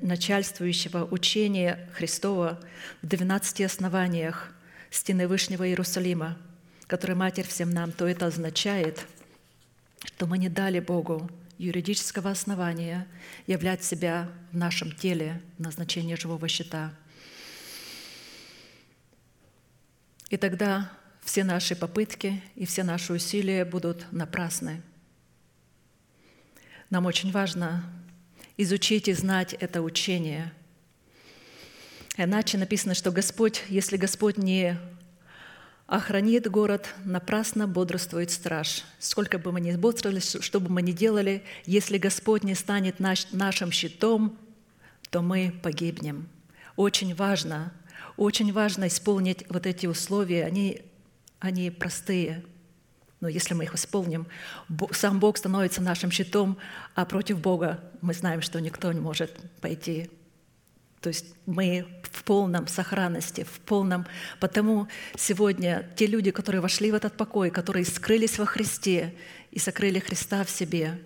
S4: начальствующего учения Христова в 12 основаниях стены Вышнего Иерусалима, который Матерь всем нам, то это означает, что мы не дали Богу юридического основания являть себя в нашем теле назначение живого щита. И тогда все наши попытки и все наши усилия будут напрасны. Нам очень важно изучить и знать это учение. Иначе написано, что Господь, если Господь не охранит город, напрасно бодрствует страж. Сколько бы мы ни бодрствовали, что бы мы ни делали, если Господь не станет наш, нашим щитом, то мы погибнем. Очень важно, очень важно исполнить вот эти условия. Они, они простые, но если мы их исполним, сам Бог становится нашим щитом, а против Бога мы знаем, что никто не может пойти то есть мы в полном сохранности, в полном... Потому сегодня те люди, которые вошли в этот покой, которые скрылись во Христе и сокрыли Христа в себе,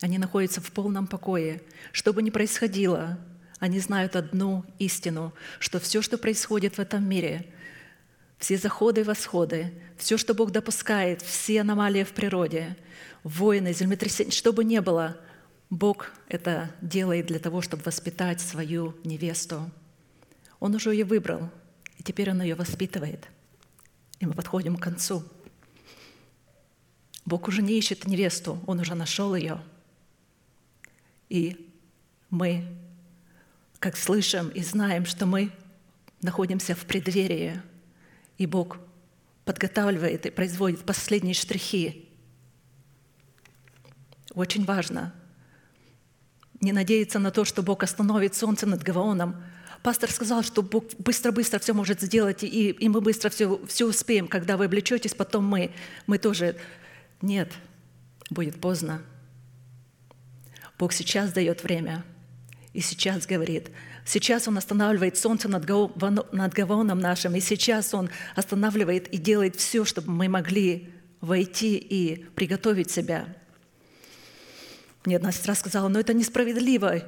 S4: они находятся в полном покое. Что бы ни происходило, они знают одну истину, что все, что происходит в этом мире, все заходы и восходы, все, что Бог допускает, все аномалии в природе, войны, землетрясения, что бы ни было – Бог это делает для того, чтобы воспитать свою невесту. Он уже ее выбрал, и теперь он ее воспитывает. И мы подходим к концу. Бог уже не ищет невесту, Он уже нашел ее. И мы, как слышим и знаем, что мы находимся в преддверии, и Бог подготавливает и производит последние штрихи. Очень важно – не надеяться на то, что Бог остановит солнце над Гаваоном, пастор сказал, что Бог быстро-быстро все может сделать, и, и мы быстро все, все успеем. Когда вы облечетесь, потом мы, мы тоже. Нет, будет поздно. Бог сейчас дает время и сейчас говорит. Сейчас Он останавливает солнце над, Гавоном, над Гавоном нашим, и сейчас Он останавливает и делает все, чтобы мы могли войти и приготовить себя. Мне одна сестра сказала, но это несправедливо.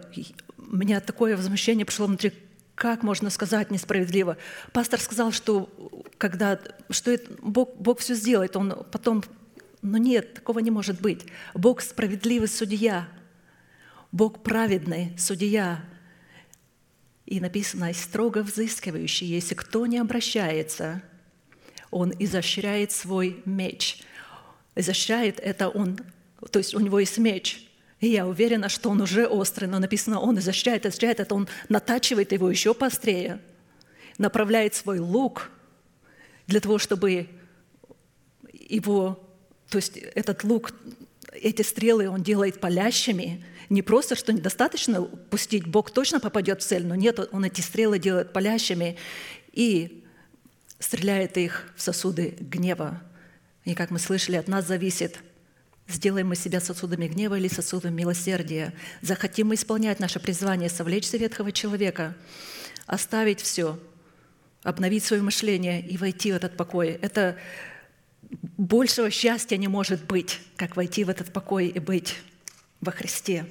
S4: У меня такое возмущение пришло внутри, как можно сказать несправедливо? Пастор сказал, что, когда, что это, Бог, Бог все сделает, Он потом... Но нет, такого не может быть. Бог справедливый судья, Бог праведный судья. И написано, строго взыскивающий, если кто не обращается, он изощряет свой меч. Изощряет это он, то есть у него есть меч – и я уверена, что он уже острый, но написано, он изощряет, изощряет это, он натачивает его еще пострее, направляет свой лук для того, чтобы его, то есть этот лук, эти стрелы он делает палящими, не просто, что недостаточно пустить, Бог точно попадет в цель, но нет, он эти стрелы делает палящими и стреляет их в сосуды гнева. И как мы слышали, от нас зависит – Сделаем мы себя сосудами гнева или сосудами милосердия. Захотим мы исполнять наше призвание, совлечься ветхого человека, оставить все, обновить свое мышление и войти в этот покой. Это большего счастья не может быть, как войти в этот покой и быть во Христе.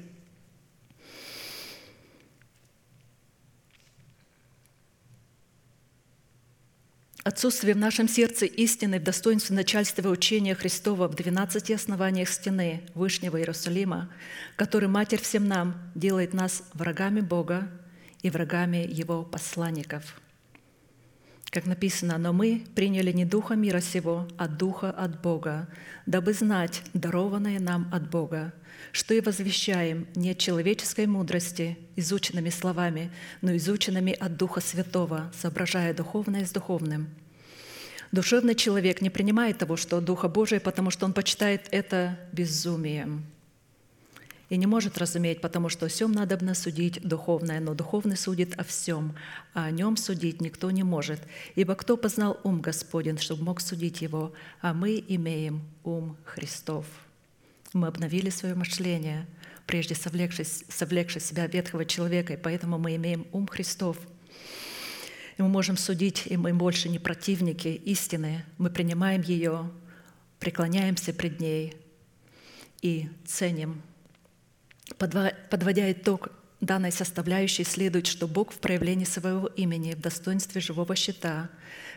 S4: Отсутствие в нашем сердце истины в достоинстве начальства учения Христова в 12 основаниях стены Вышнего Иерусалима, который Матерь всем нам делает нас врагами Бога и врагами Его посланников. Как написано, «Но мы приняли не духа мира сего, а духа от Бога, дабы знать дарованное нам от Бога, что и возвещаем не от человеческой мудрости, изученными словами, но изученными от Духа Святого, соображая духовное с духовным. Душевный человек не принимает того, что от Духа Божия, потому что он почитает это безумием и не может разуметь, потому что о всем надо судить духовное, но духовный судит о всем, а о нем судить никто не может. Ибо кто познал ум Господень, чтобы мог судить его, а мы имеем ум Христов. Мы обновили свое мышление, прежде совлекший, совлекший себя ветхого человека, и поэтому мы имеем ум Христов. И мы можем судить, и мы больше не противники истины. Мы принимаем ее, преклоняемся пред ней и ценим. Подводя итог данной составляющей, следует, что Бог в проявлении своего имени в достоинстве живого щита,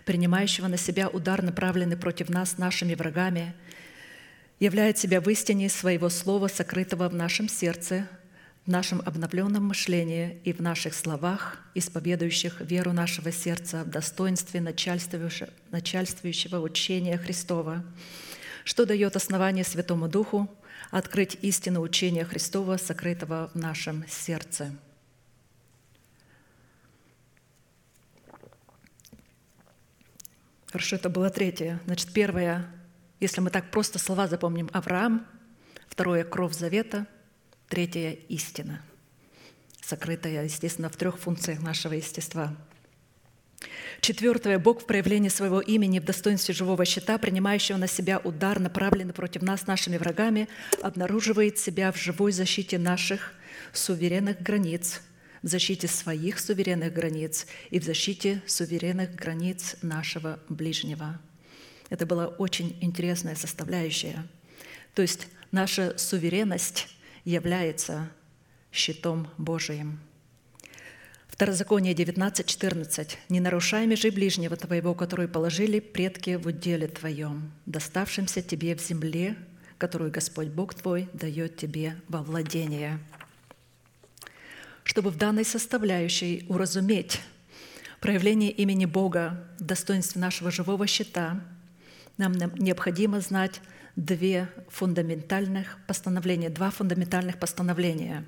S4: принимающего на себя удар, направленный против нас нашими врагами – являет себя в истине своего слова, сокрытого в нашем сердце, в нашем обновленном мышлении и в наших словах, исповедующих веру нашего сердца в достоинстве начальствующего, начальствующего учения Христова, что дает основание Святому Духу открыть истину учения Христова, сокрытого в нашем сердце. Хорошо, это было третье. Значит, первое если мы так просто слова запомним, Авраам, второе – кровь завета, третье – истина, сокрытая, естественно, в трех функциях нашего естества. Четвертое. Бог в проявлении своего имени в достоинстве живого щита, принимающего на себя удар, направленный против нас нашими врагами, обнаруживает себя в живой защите наших суверенных границ, в защите своих суверенных границ и в защите суверенных границ нашего ближнего – это была очень интересная составляющая. То есть наша суверенность является щитом Божиим. Второзаконие 19.14. «Не нарушай межи ближнего твоего, который положили предки в уделе твоем, доставшимся тебе в земле, которую Господь Бог твой дает тебе во владение». Чтобы в данной составляющей уразуметь проявление имени Бога в достоинстве нашего живого щита – нам необходимо знать две фундаментальных постановления, два фундаментальных постановления.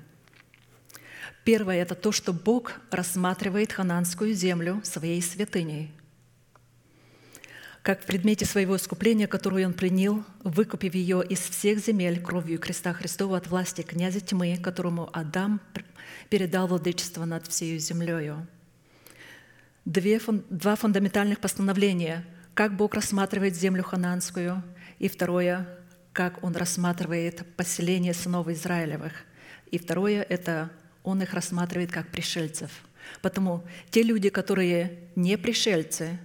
S4: Первое – это то, что Бог рассматривает хананскую землю своей святыней, как в предмете своего искупления, которую Он принял, выкупив ее из всех земель кровью креста Христова от власти князя тьмы, которому Адам передал владычество над всей землею. две, два фундаментальных постановления. Как Бог рассматривает землю хананскую, и второе, как Он рассматривает поселение сынов Израилевых. И второе – это Он их рассматривает как пришельцев. Потому те люди, которые не пришельцы,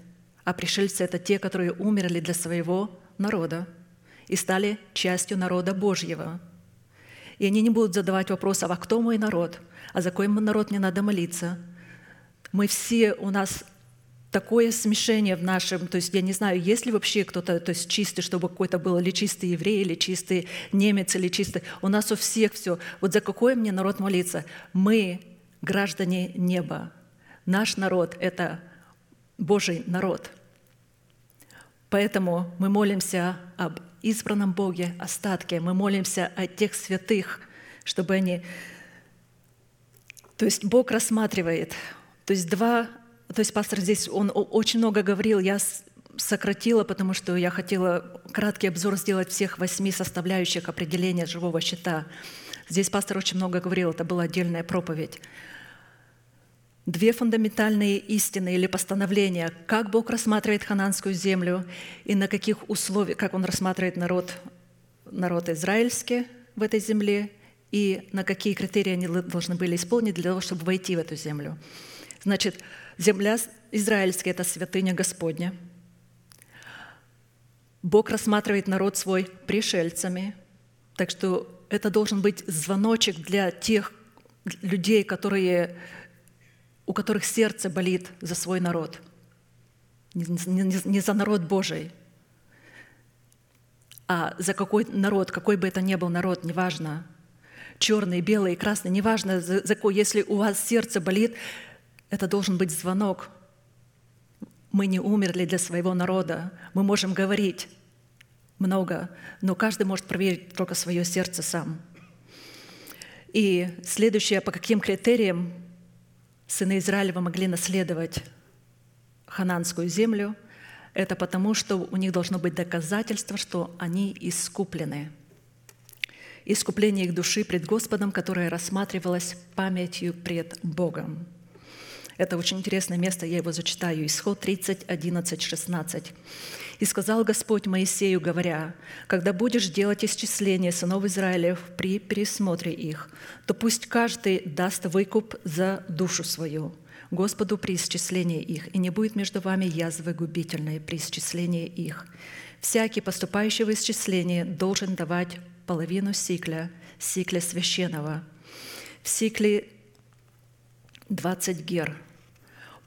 S4: а пришельцы – это те, которые умерли для своего народа и стали частью народа Божьего. И они не будут задавать вопрос, а кто мой народ, а за какой народ мне надо молиться. Мы все, у нас такое смешение в нашем, то есть я не знаю, есть ли вообще кто-то, то есть чистый, чтобы какой-то был или чистый еврей, или чистый немец, или чистый. У нас у всех все. Вот за какой мне народ молиться? Мы граждане неба. Наш народ — это Божий народ. Поэтому мы молимся об избранном Боге, остатке. Мы молимся о тех святых, чтобы они... То есть Бог рассматривает, то есть два то есть пастор здесь, он очень много говорил, я сократила, потому что я хотела краткий обзор сделать всех восьми составляющих определения живого щита. Здесь пастор очень много говорил, это была отдельная проповедь. Две фундаментальные истины или постановления, как Бог рассматривает хананскую землю и на каких условиях, как Он рассматривает народ, народ израильский в этой земле и на какие критерии они должны были исполнить для того, чтобы войти в эту землю. Значит, Земля израильская – это святыня Господня. Бог рассматривает народ свой пришельцами, так что это должен быть звоночек для тех людей, которые, у которых сердце болит за свой народ, не, не, не за народ Божий, а за какой народ, какой бы это ни был народ, неважно, черный, белый, красный, неважно, за, за если у вас сердце болит, это должен быть звонок. Мы не умерли для своего народа. Мы можем говорить много, но каждый может проверить только свое сердце сам. И следующее, по каким критериям сыны Израилева могли наследовать хананскую землю, это потому, что у них должно быть доказательство, что они искуплены. Искупление их души пред Господом, которое рассматривалось памятью пред Богом – это очень интересное место, я его зачитаю. Исход 30, 11, 16. «И сказал Господь Моисею, говоря, «Когда будешь делать исчисление сынов Израилев при пересмотре их, то пусть каждый даст выкуп за душу свою, Господу при исчислении их, и не будет между вами язвы губительной при исчислении их. Всякий, поступающий в исчисление, должен давать половину сикля, сикля священного. В сикле 20 гер,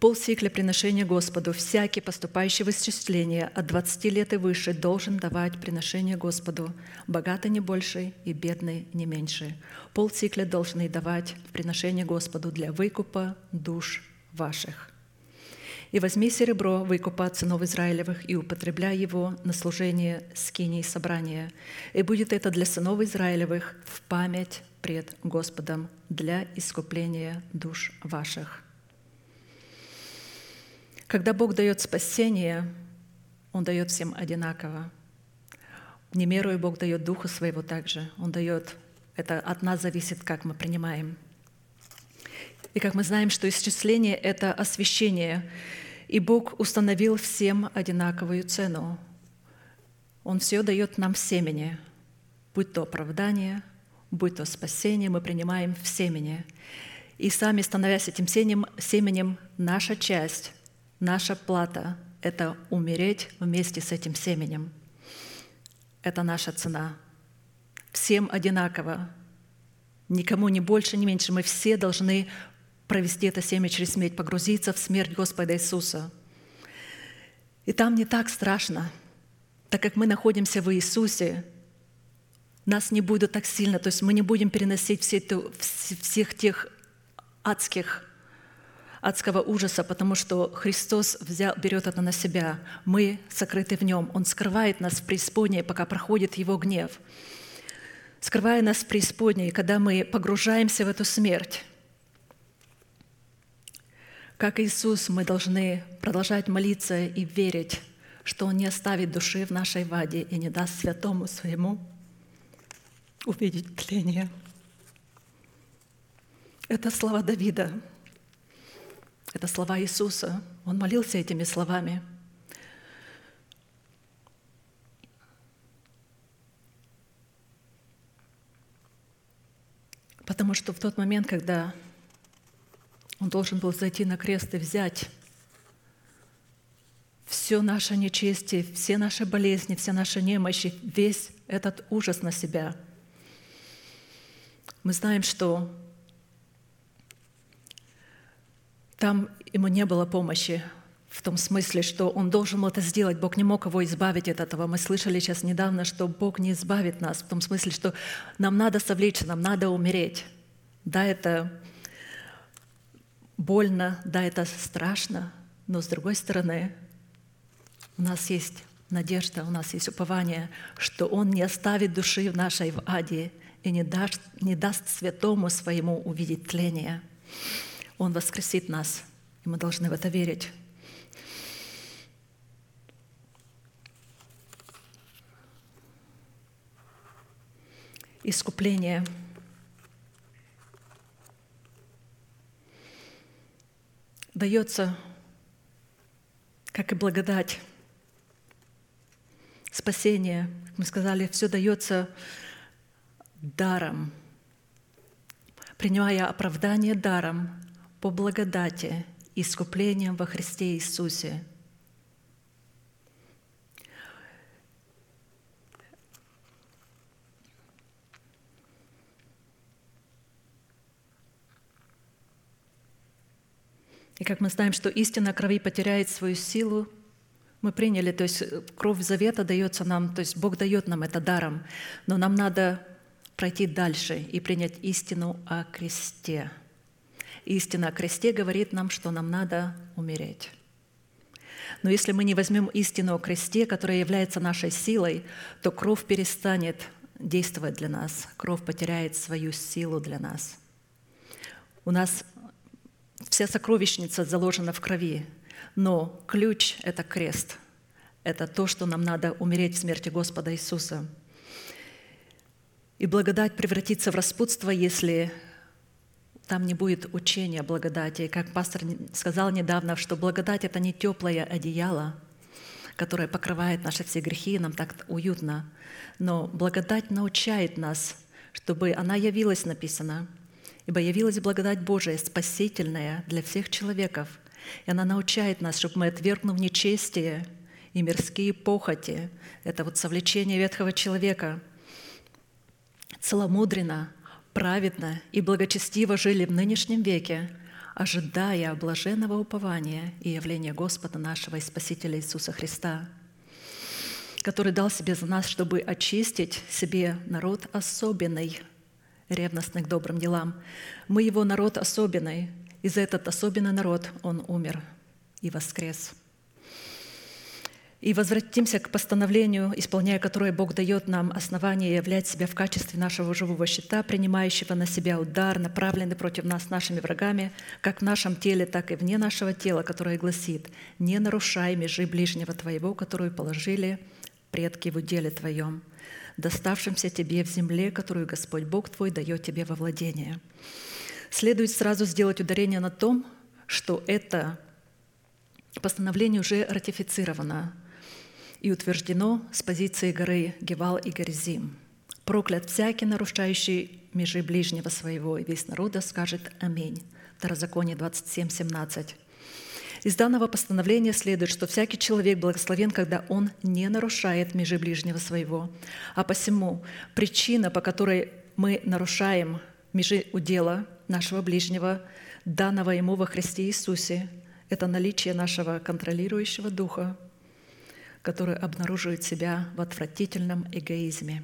S4: полсикля приношения Господу. Всякий, поступающий в исчисление от 20 лет и выше, должен давать приношение Господу, богатый не больше и бедный не меньше. Полсикля должны давать приношение Господу для выкупа душ ваших. И возьми серебро выкупа от сынов Израилевых и употребляй его на служение скиней собрания. И будет это для сынов Израилевых в память пред Господом для искупления душ ваших. Когда Бог дает спасение, Он дает всем одинаково. Не меру Бог дает Духа Своего также. Он дает, это от нас зависит, как мы принимаем. И как мы знаем, что исчисление — это освящение, и Бог установил всем одинаковую цену. Он все дает нам в семени, будь то оправдание, будь то спасение, мы принимаем в семени. И сами, становясь этим семенем наша часть Наша плата — это умереть вместе с этим семенем. Это наша цена. Всем одинаково. Никому не больше, не меньше. Мы все должны провести это семя через смерть, погрузиться в смерть Господа Иисуса. И там не так страшно, так как мы находимся в Иисусе, нас не будет так сильно, то есть мы не будем переносить все всех тех адских адского ужаса, потому что Христос взял, берет это на себя. Мы сокрыты в Нем. Он скрывает нас в преисподней, пока проходит Его гнев. Скрывая нас в преисподней, когда мы погружаемся в эту смерть, как Иисус, мы должны продолжать молиться и верить, что Он не оставит души в нашей ваде и не даст святому своему увидеть тление. Это слова Давида – это слова Иисуса – Он молился этими словами. Потому что в тот момент, когда он должен был зайти на крест и взять все наше нечестие, все наши болезни, все наши немощи, весь этот ужас на себя. Мы знаем, что там ему не было помощи в том смысле, что он должен был это сделать. Бог не мог его избавить от этого. Мы слышали сейчас недавно, что Бог не избавит нас в том смысле, что нам надо совлечься, нам надо умереть. Да, это больно, да, это страшно, но с другой стороны, у нас есть надежда, у нас есть упование, что Он не оставит души в нашей в аде и не даст, не даст святому своему увидеть тление. Он воскресит нас, и мы должны в это верить. Искупление. Дается, как и благодать. Спасение, как мы сказали, все дается даром, принимая оправдание даром по благодати, искуплением во Христе Иисусе. И как мы знаем, что истина крови потеряет свою силу – мы приняли, то есть э, кровь завета дается нам, то есть Бог дает нам это даром, но нам надо пройти дальше и принять истину о кресте. Истина о кресте говорит нам, что нам надо умереть. Но если мы не возьмем истину о кресте, которая является нашей силой, то кровь перестанет действовать для нас, кровь потеряет свою силу для нас. У нас вся сокровищница заложена в крови, но ключ — это крест. Это то, что нам надо умереть в смерти Господа Иисуса. И благодать превратится в распутство, если там не будет учения благодати. Как пастор сказал недавно, что благодать — это не теплое одеяло, которое покрывает наши все грехи, нам так уютно. Но благодать научает нас, чтобы она явилась, написано, ибо явилась благодать Божия, спасительная для всех человеков, и она научает нас, чтобы мы, отвергнув нечестие и мирские похоти, это вот совлечение ветхого человека, целомудренно, праведно и благочестиво жили в нынешнем веке, ожидая блаженного упования и явления Господа нашего и Спасителя Иисуса Христа, который дал себе за нас, чтобы очистить себе народ особенный, ревностный к добрым делам. Мы Его народ особенный, и за этот особенный народ Он умер и воскрес. И возвратимся к постановлению, исполняя которое Бог дает нам основание являть себя в качестве нашего живого щита, принимающего на себя удар, направленный против нас нашими врагами, как в нашем теле, так и вне нашего тела, которое гласит «Не нарушай межи ближнего твоего, которую положили предки в уделе твоем, доставшимся тебе в земле, которую Господь Бог твой дает тебе во владение» следует сразу сделать ударение на том, что это постановление уже ратифицировано и утверждено с позиции горы Гевал и Горизим. «Проклят всякий, нарушающий межи ближнего своего, и весь народа скажет Аминь». Второзаконие 27, 17. Из данного постановления следует, что всякий человек благословен, когда он не нарушает межи ближнего своего. А посему причина, по которой мы нарушаем межи удела нашего ближнего, данного ему во Христе Иисусе, это наличие нашего контролирующего духа, который обнаруживает себя в отвратительном эгоизме.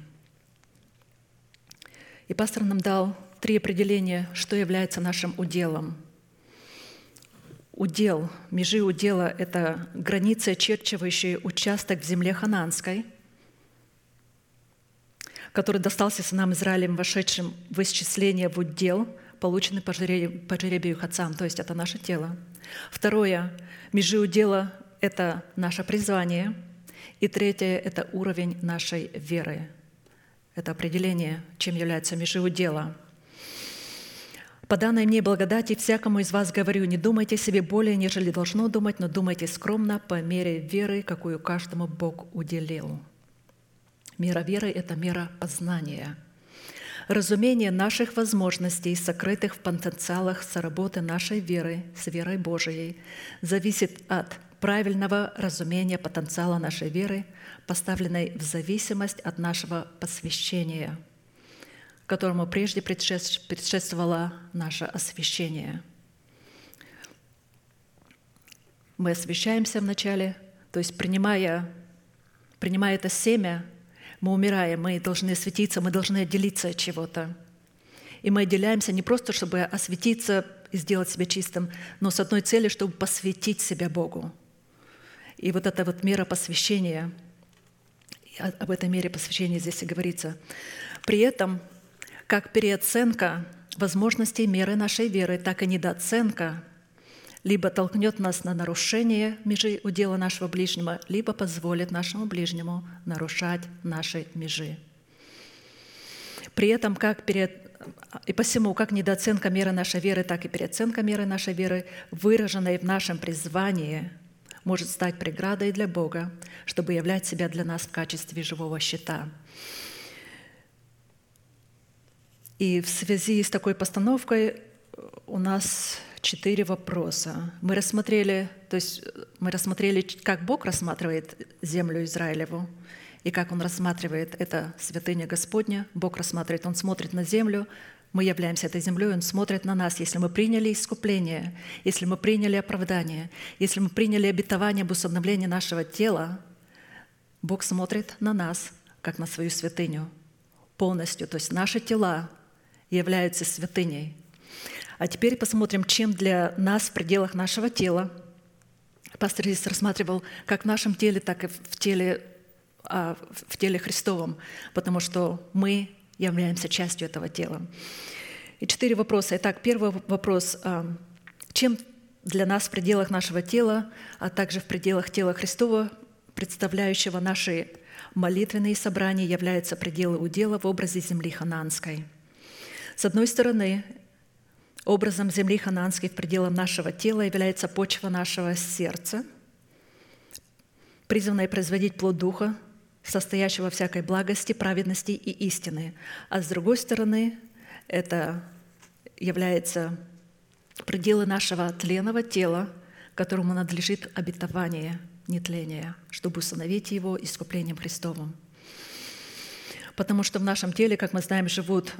S4: И пастор нам дал три определения, что является нашим уделом. Удел, межи удела – это границы, очерчивающие участок в земле хананской, который достался сынам Израилем, вошедшим в исчисление в удел – получены по жребию, по жребию их отцам, то есть это наше тело. Второе, межи удела – это наше призвание. И третье – это уровень нашей веры. Это определение, чем является межи удела. По данной мне благодати всякому из вас говорю, не думайте себе более, нежели должно думать, но думайте скромно по мере веры, какую каждому Бог уделил. Мера веры – это мера познания. Разумение наших возможностей, сокрытых в потенциалах соработы нашей веры с верой Божией, зависит от правильного разумения потенциала нашей веры, поставленной в зависимость от нашего посвящения – которому прежде предшествовало наше освящение. Мы освящаемся вначале, то есть принимая, принимая это семя, мы умираем, мы должны осветиться, мы должны отделиться от чего-то. И мы отделяемся не просто, чтобы осветиться и сделать себя чистым, но с одной целью, чтобы посвятить себя Богу. И вот эта вот мера посвящения, об этой мере посвящения здесь и говорится. При этом как переоценка возможностей меры нашей веры, так и недооценка либо толкнет нас на нарушение межи удела нашего ближнего, либо позволит нашему ближнему нарушать наши межи. При этом как перед и посему, как недооценка меры нашей веры, так и переоценка меры нашей веры, выраженной в нашем призвании, может стать преградой для Бога, чтобы являть себя для нас в качестве живого щита – и в связи с такой постановкой у нас четыре вопроса. Мы рассмотрели, то есть мы рассмотрели, как Бог рассматривает землю Израилеву, и как Он рассматривает это святыня Господня. Бог рассматривает, Он смотрит на землю, мы являемся этой землей, Он смотрит на нас. Если мы приняли искупление, если мы приняли оправдание, если мы приняли обетование об усыновлении нашего тела, Бог смотрит на нас, как на свою святыню полностью. То есть наши тела являются святыней. А теперь посмотрим, чем для нас в пределах нашего тела. Пастор здесь рассматривал как в нашем теле, так и в теле, а, в теле Христовом, потому что мы являемся частью этого тела. И четыре вопроса. Итак, первый вопрос. А, чем для нас в пределах нашего тела, а также в пределах тела Христова, представляющего наши молитвенные собрания, являются пределы удела в образе земли хананской – с одной стороны, образом земли хананской в пределах нашего тела является почва нашего сердца, призванная производить плод Духа, состоящего всякой благости, праведности и истины. А с другой стороны, это является пределы нашего тленного тела, которому надлежит обетование нетления, чтобы установить его искуплением Христовым. Потому что в нашем теле, как мы знаем, живут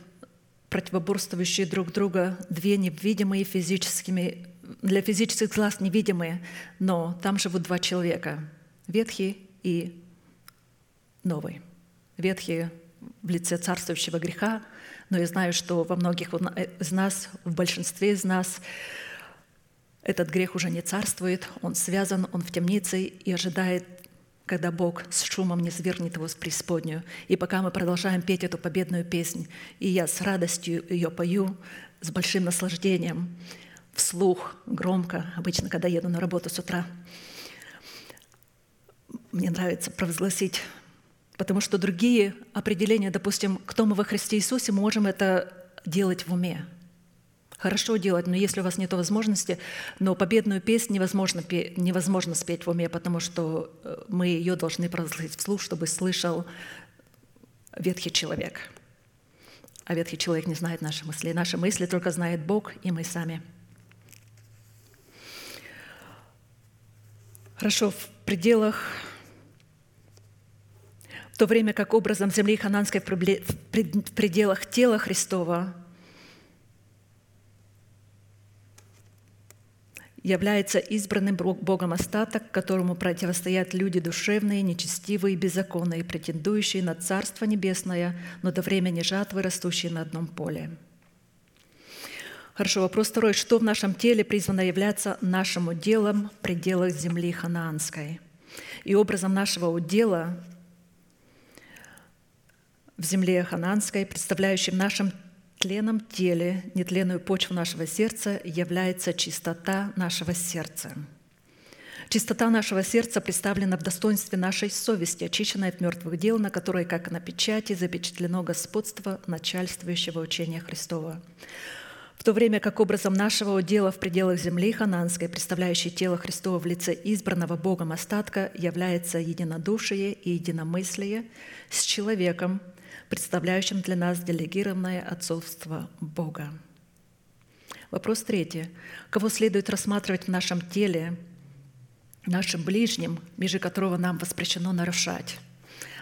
S4: противоборствующие друг друга две невидимые физическими, для физических глаз невидимые, но там живут два человека – Ветхий и Новый. Ветхий в лице царствующего греха, но я знаю, что во многих из нас, в большинстве из нас, этот грех уже не царствует, он связан, он в темнице и ожидает когда Бог с шумом не свергнет его с преисподнюю. И пока мы продолжаем петь эту победную песнь, и я с радостью ее пою, с большим наслаждением, вслух, громко, обычно, когда еду на работу с утра, мне нравится провозгласить, потому что другие определения, допустим, кто мы во Христе Иисусе, мы можем это делать в уме – хорошо делать, но если у вас нет возможности, но победную песнь невозможно, невозможно спеть в уме, потому что э, мы ее должны провозгласить вслух, чтобы слышал ветхий человек. А ветхий человек не знает наши мысли. Наши мысли только знает Бог и мы сами. Хорошо, в пределах то время как образом земли хананской в пределах тела Христова является избранным Богом остаток, которому противостоят люди душевные, нечестивые, беззаконные, претендующие на Царство Небесное, но до времени жатвы растущие на одном поле. Хорошо, вопрос второй. Что в нашем теле призвано являться нашим уделом в пределах земли ханаанской? И образом нашего удела в земле ханаанской, представляющим нашем тленом теле, нетленную почву нашего сердца является чистота нашего сердца. Чистота нашего сердца представлена в достоинстве нашей совести, очищенной от мертвых дел, на которой, как на печати, запечатлено господство начальствующего учения Христова. В то время как образом нашего удела в пределах земли хананской, представляющий тело Христова в лице избранного Богом остатка, является единодушие и единомыслие с человеком, представляющим для нас делегированное отцовство Бога. Вопрос третий. Кого следует рассматривать в нашем теле, нашим ближним, между которого нам воспрещено нарушать?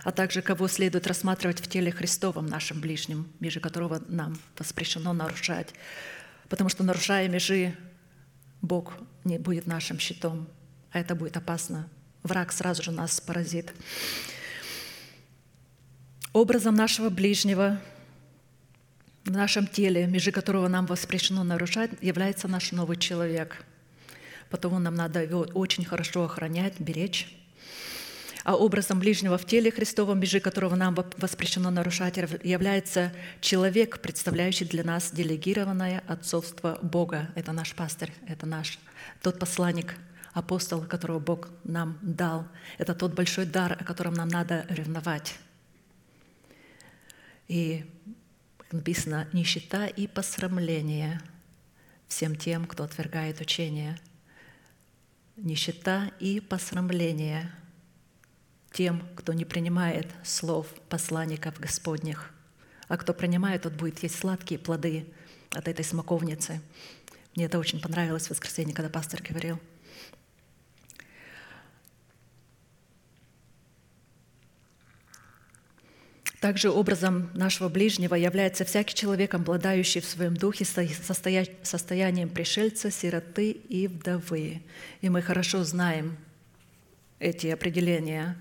S4: а также кого следует рассматривать в теле Христовом нашим ближним, между которого нам воспрещено нарушать. Потому что нарушая межи, Бог не будет нашим щитом, а это будет опасно. Враг сразу же нас поразит. Образом нашего ближнего в нашем теле, межи которого нам воспрещено нарушать, является наш новый человек. Потому нам надо его очень хорошо охранять, беречь, а образом ближнего в теле Христовом, межи которого нам воспрещено нарушать, является человек, представляющий для нас делегированное отцовство Бога. Это наш пастырь, это наш тот посланник, апостол, которого Бог нам дал. Это тот большой дар, о котором нам надо ревновать. И написано «нищета и посрамление всем тем, кто отвергает учение». Нищета и посрамление – тем, кто не принимает слов посланников Господних. А кто принимает, тот будет есть сладкие плоды от этой смоковницы. Мне это очень понравилось в воскресенье, когда пастор говорил. Также образом нашего ближнего является всякий человек, обладающий в своем духе состоянием пришельца, сироты и вдовы. И мы хорошо знаем эти определения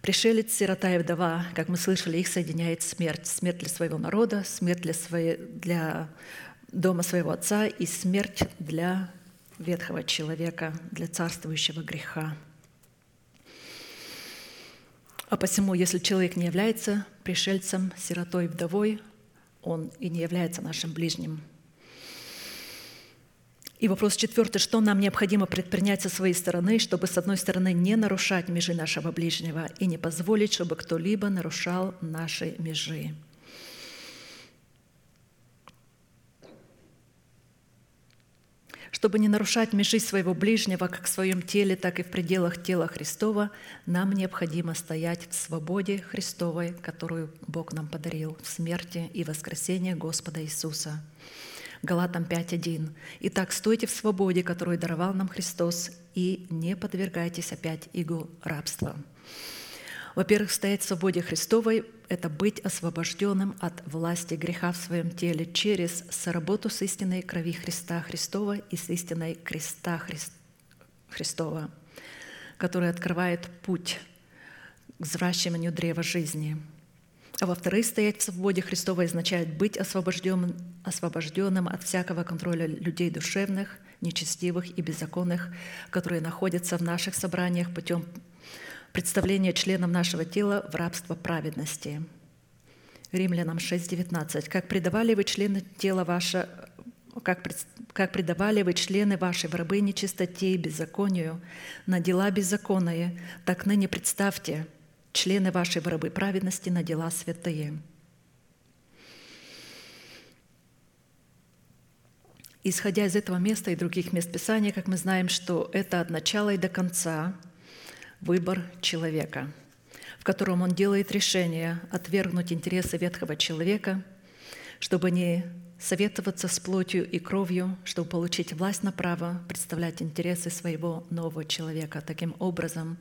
S4: Пришелец, сирота и вдова, как мы слышали, их соединяет смерть. Смерть для своего народа, смерть для, своей, для дома своего отца и смерть для ветхого человека, для царствующего греха. А посему, если человек не является пришельцем, сиротой, вдовой, он и не является нашим ближним – и вопрос четвертый, что нам необходимо предпринять со своей стороны, чтобы, с одной стороны, не нарушать межи нашего ближнего и не позволить, чтобы кто-либо нарушал наши межи. Чтобы не нарушать межи своего ближнего как в своем теле, так и в пределах тела Христова, нам необходимо стоять в свободе Христовой, которую Бог нам подарил в смерти и воскресении Господа Иисуса – Галатам 5.1. «Итак, стойте в свободе, которую даровал нам Христос, и не подвергайтесь опять игу рабства». Во-первых, стоять в свободе Христовой – это быть освобожденным от власти греха в своем теле через соработу с истинной крови Христа Христова и с истинной креста Христ... Христова, который открывает путь к взращиванию древа жизни – а во-вторых, стоять в свободе Христовой означает быть освобожденным, освобожденным от всякого контроля людей душевных, нечестивых и беззаконных, которые находятся в наших собраниях путем представления членов нашего тела в рабство праведности. Римлянам 6:19. «Как предавали вы члены тела ваше, как, как предавали вы члены ваши в рабы нечистоте и беззаконию, на дела беззаконные, так ныне представьте – члены вашей в рабы праведности на дела святые. Исходя из этого места и других мест Писания, как мы знаем, что это от начала и до конца выбор человека, в котором он делает решение отвергнуть интересы ветхого человека, чтобы не советоваться с плотью и кровью, чтобы получить власть на право представлять интересы своего нового человека. Таким образом,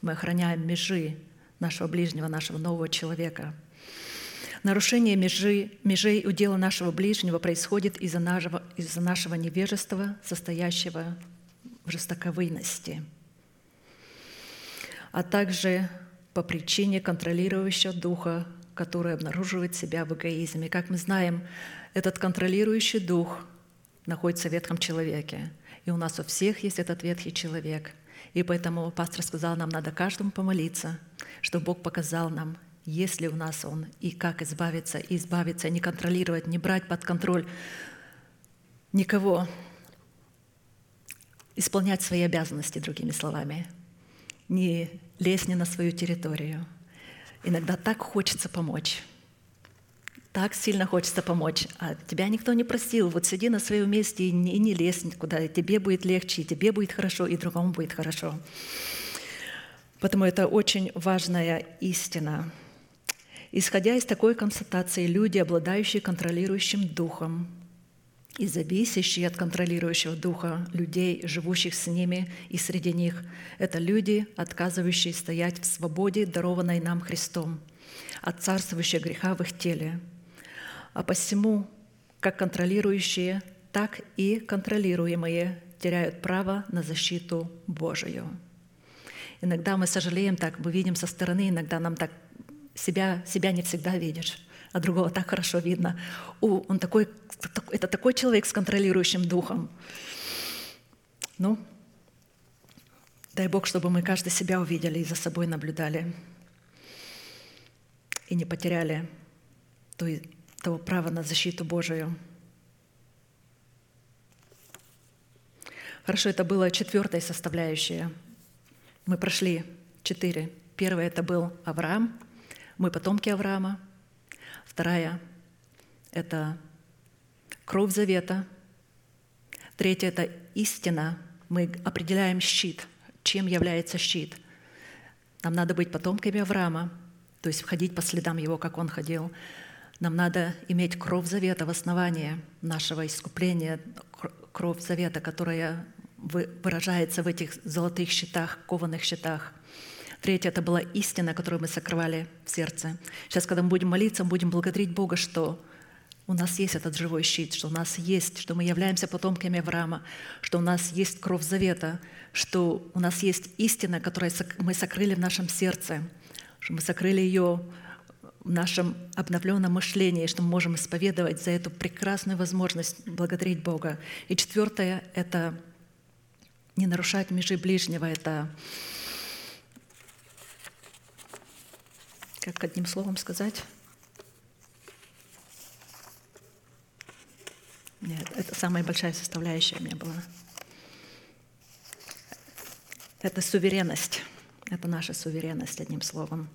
S4: мы охраняем межи нашего ближнего, нашего нового человека. Нарушение межи, межей удела нашего ближнего происходит из-за нашего, из нашего невежества, состоящего в жестоковыйности, а также по причине контролирующего духа, который обнаруживает себя в эгоизме. Как мы знаем, этот контролирующий дух находится в ветхом человеке. И у нас у всех есть этот ветхий человек – и поэтому пастор сказал, нам надо каждому помолиться, чтобы Бог показал нам, есть ли у нас Он, и как избавиться, и избавиться, не контролировать, не брать под контроль никого, исполнять свои обязанности, другими словами, не лезть не на свою территорию. Иногда так хочется помочь. так сильно хочется помочь, а тебя никто не просил. Вот сиди на своем месте и не, и не лезь никуда, и тебе будет легче, и тебе будет хорошо, и другому будет хорошо. Поэтому это очень важная истина. Исходя из такой констатации, люди, обладающие контролирующим духом, и зависящие от контролирующего духа людей, живущих с ними и среди них, это люди, отказывающие стоять в свободе, дарованной нам Христом, от царствующего греха в их теле. А посему, как контролирующие, так и контролируемые теряют право на защиту Божию. Иногда мы сожалеем так, мы видим со стороны, иногда нам так себя, себя не всегда видишь, а другого так хорошо видно. О, он такой, это такой человек с контролирующим духом. Ну, дай Бог, чтобы мы каждый себя увидели и за собой наблюдали. И не потеряли той, того права на защиту Божию. Хорошо, это было четвертая составляющая. Мы прошли четыре. Первое это был Авраам, мы потомки Авраама. Вторая – это кровь завета. Третья – это истина. Мы определяем щит. Чем является щит? Нам надо быть потомками Авраама, то есть входить по следам его, как он ходил. Нам надо иметь кровь завета в основании нашего искупления, кровь завета, которая выражается в этих золотых щитах, кованых щитах – Третье – это была истина, которую мы сокрывали в сердце. Сейчас, когда мы будем молиться, мы будем благодарить Бога, что у нас есть этот живой щит, что у нас есть, что мы являемся потомками Авраама, что у нас есть кровь завета, что у нас есть истина, которую мы сокрыли в нашем сердце, что мы сокрыли ее в нашем обновленном мышлении, что мы можем исповедовать за эту прекрасную возможность благодарить Бога. И четвертое — это не нарушать межи ближнего, это как одним словом сказать? Нет, это самая большая составляющая у меня была. Это суверенность. Это наша суверенность, одним словом.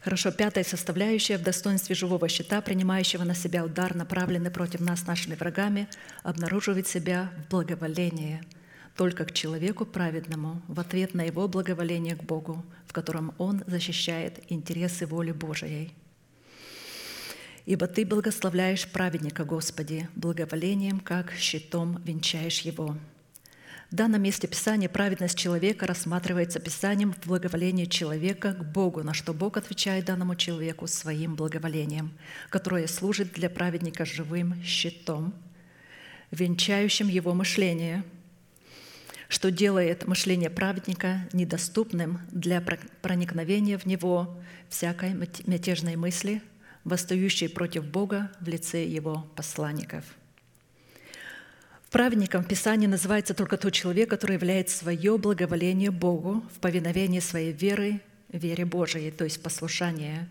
S4: Хорошо, пятая составляющая в достоинстве живого щита, принимающего на себя удар, направленный против нас нашими врагами, обнаруживает себя в благоволении – только к человеку праведному в ответ на его благоволение к Богу, в котором он защищает интересы воли Божией. Ибо Ты благословляешь праведника, Господи, благоволением, как щитом венчаешь его. В данном месте Писания праведность человека рассматривается Писанием в благоволении человека к Богу, на что Бог отвечает данному человеку своим благоволением, которое служит для праведника живым щитом, венчающим его мышление – что делает мышление праведника недоступным для проникновения в него всякой мятежной мысли, восстающей против Бога в лице его посланников. Праведником в Писании называется только тот человек, который являет свое благоволение Богу в повиновении своей веры, вере Божией, то есть послушание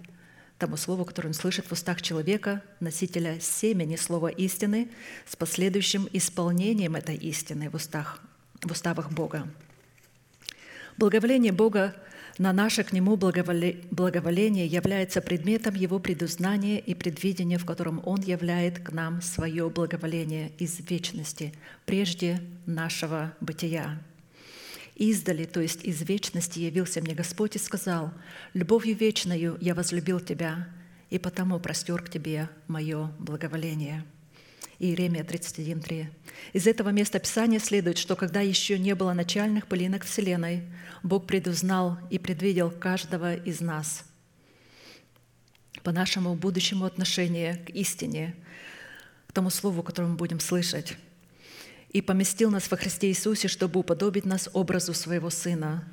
S4: тому слову, которое он слышит в устах человека, носителя семени слова истины, с последующим исполнением этой истины в устах в уставах Бога. Благоволение Бога на наше к Нему благоволение является предметом Его предузнания и предвидения, в котором Он являет к нам свое благоволение из вечности, прежде нашего бытия. Издали, то есть из вечности, явился мне Господь и сказал, «Любовью вечною я возлюбил тебя, и потому простер к тебе мое благоволение». Иеремия 31.3. Из этого места Писания следует, что когда еще не было начальных пылинок Вселенной, Бог предузнал и предвидел каждого из нас по нашему будущему отношению к истине, к тому слову, которое мы будем слышать, и поместил нас во Христе Иисусе, чтобы уподобить нас образу Своего Сына,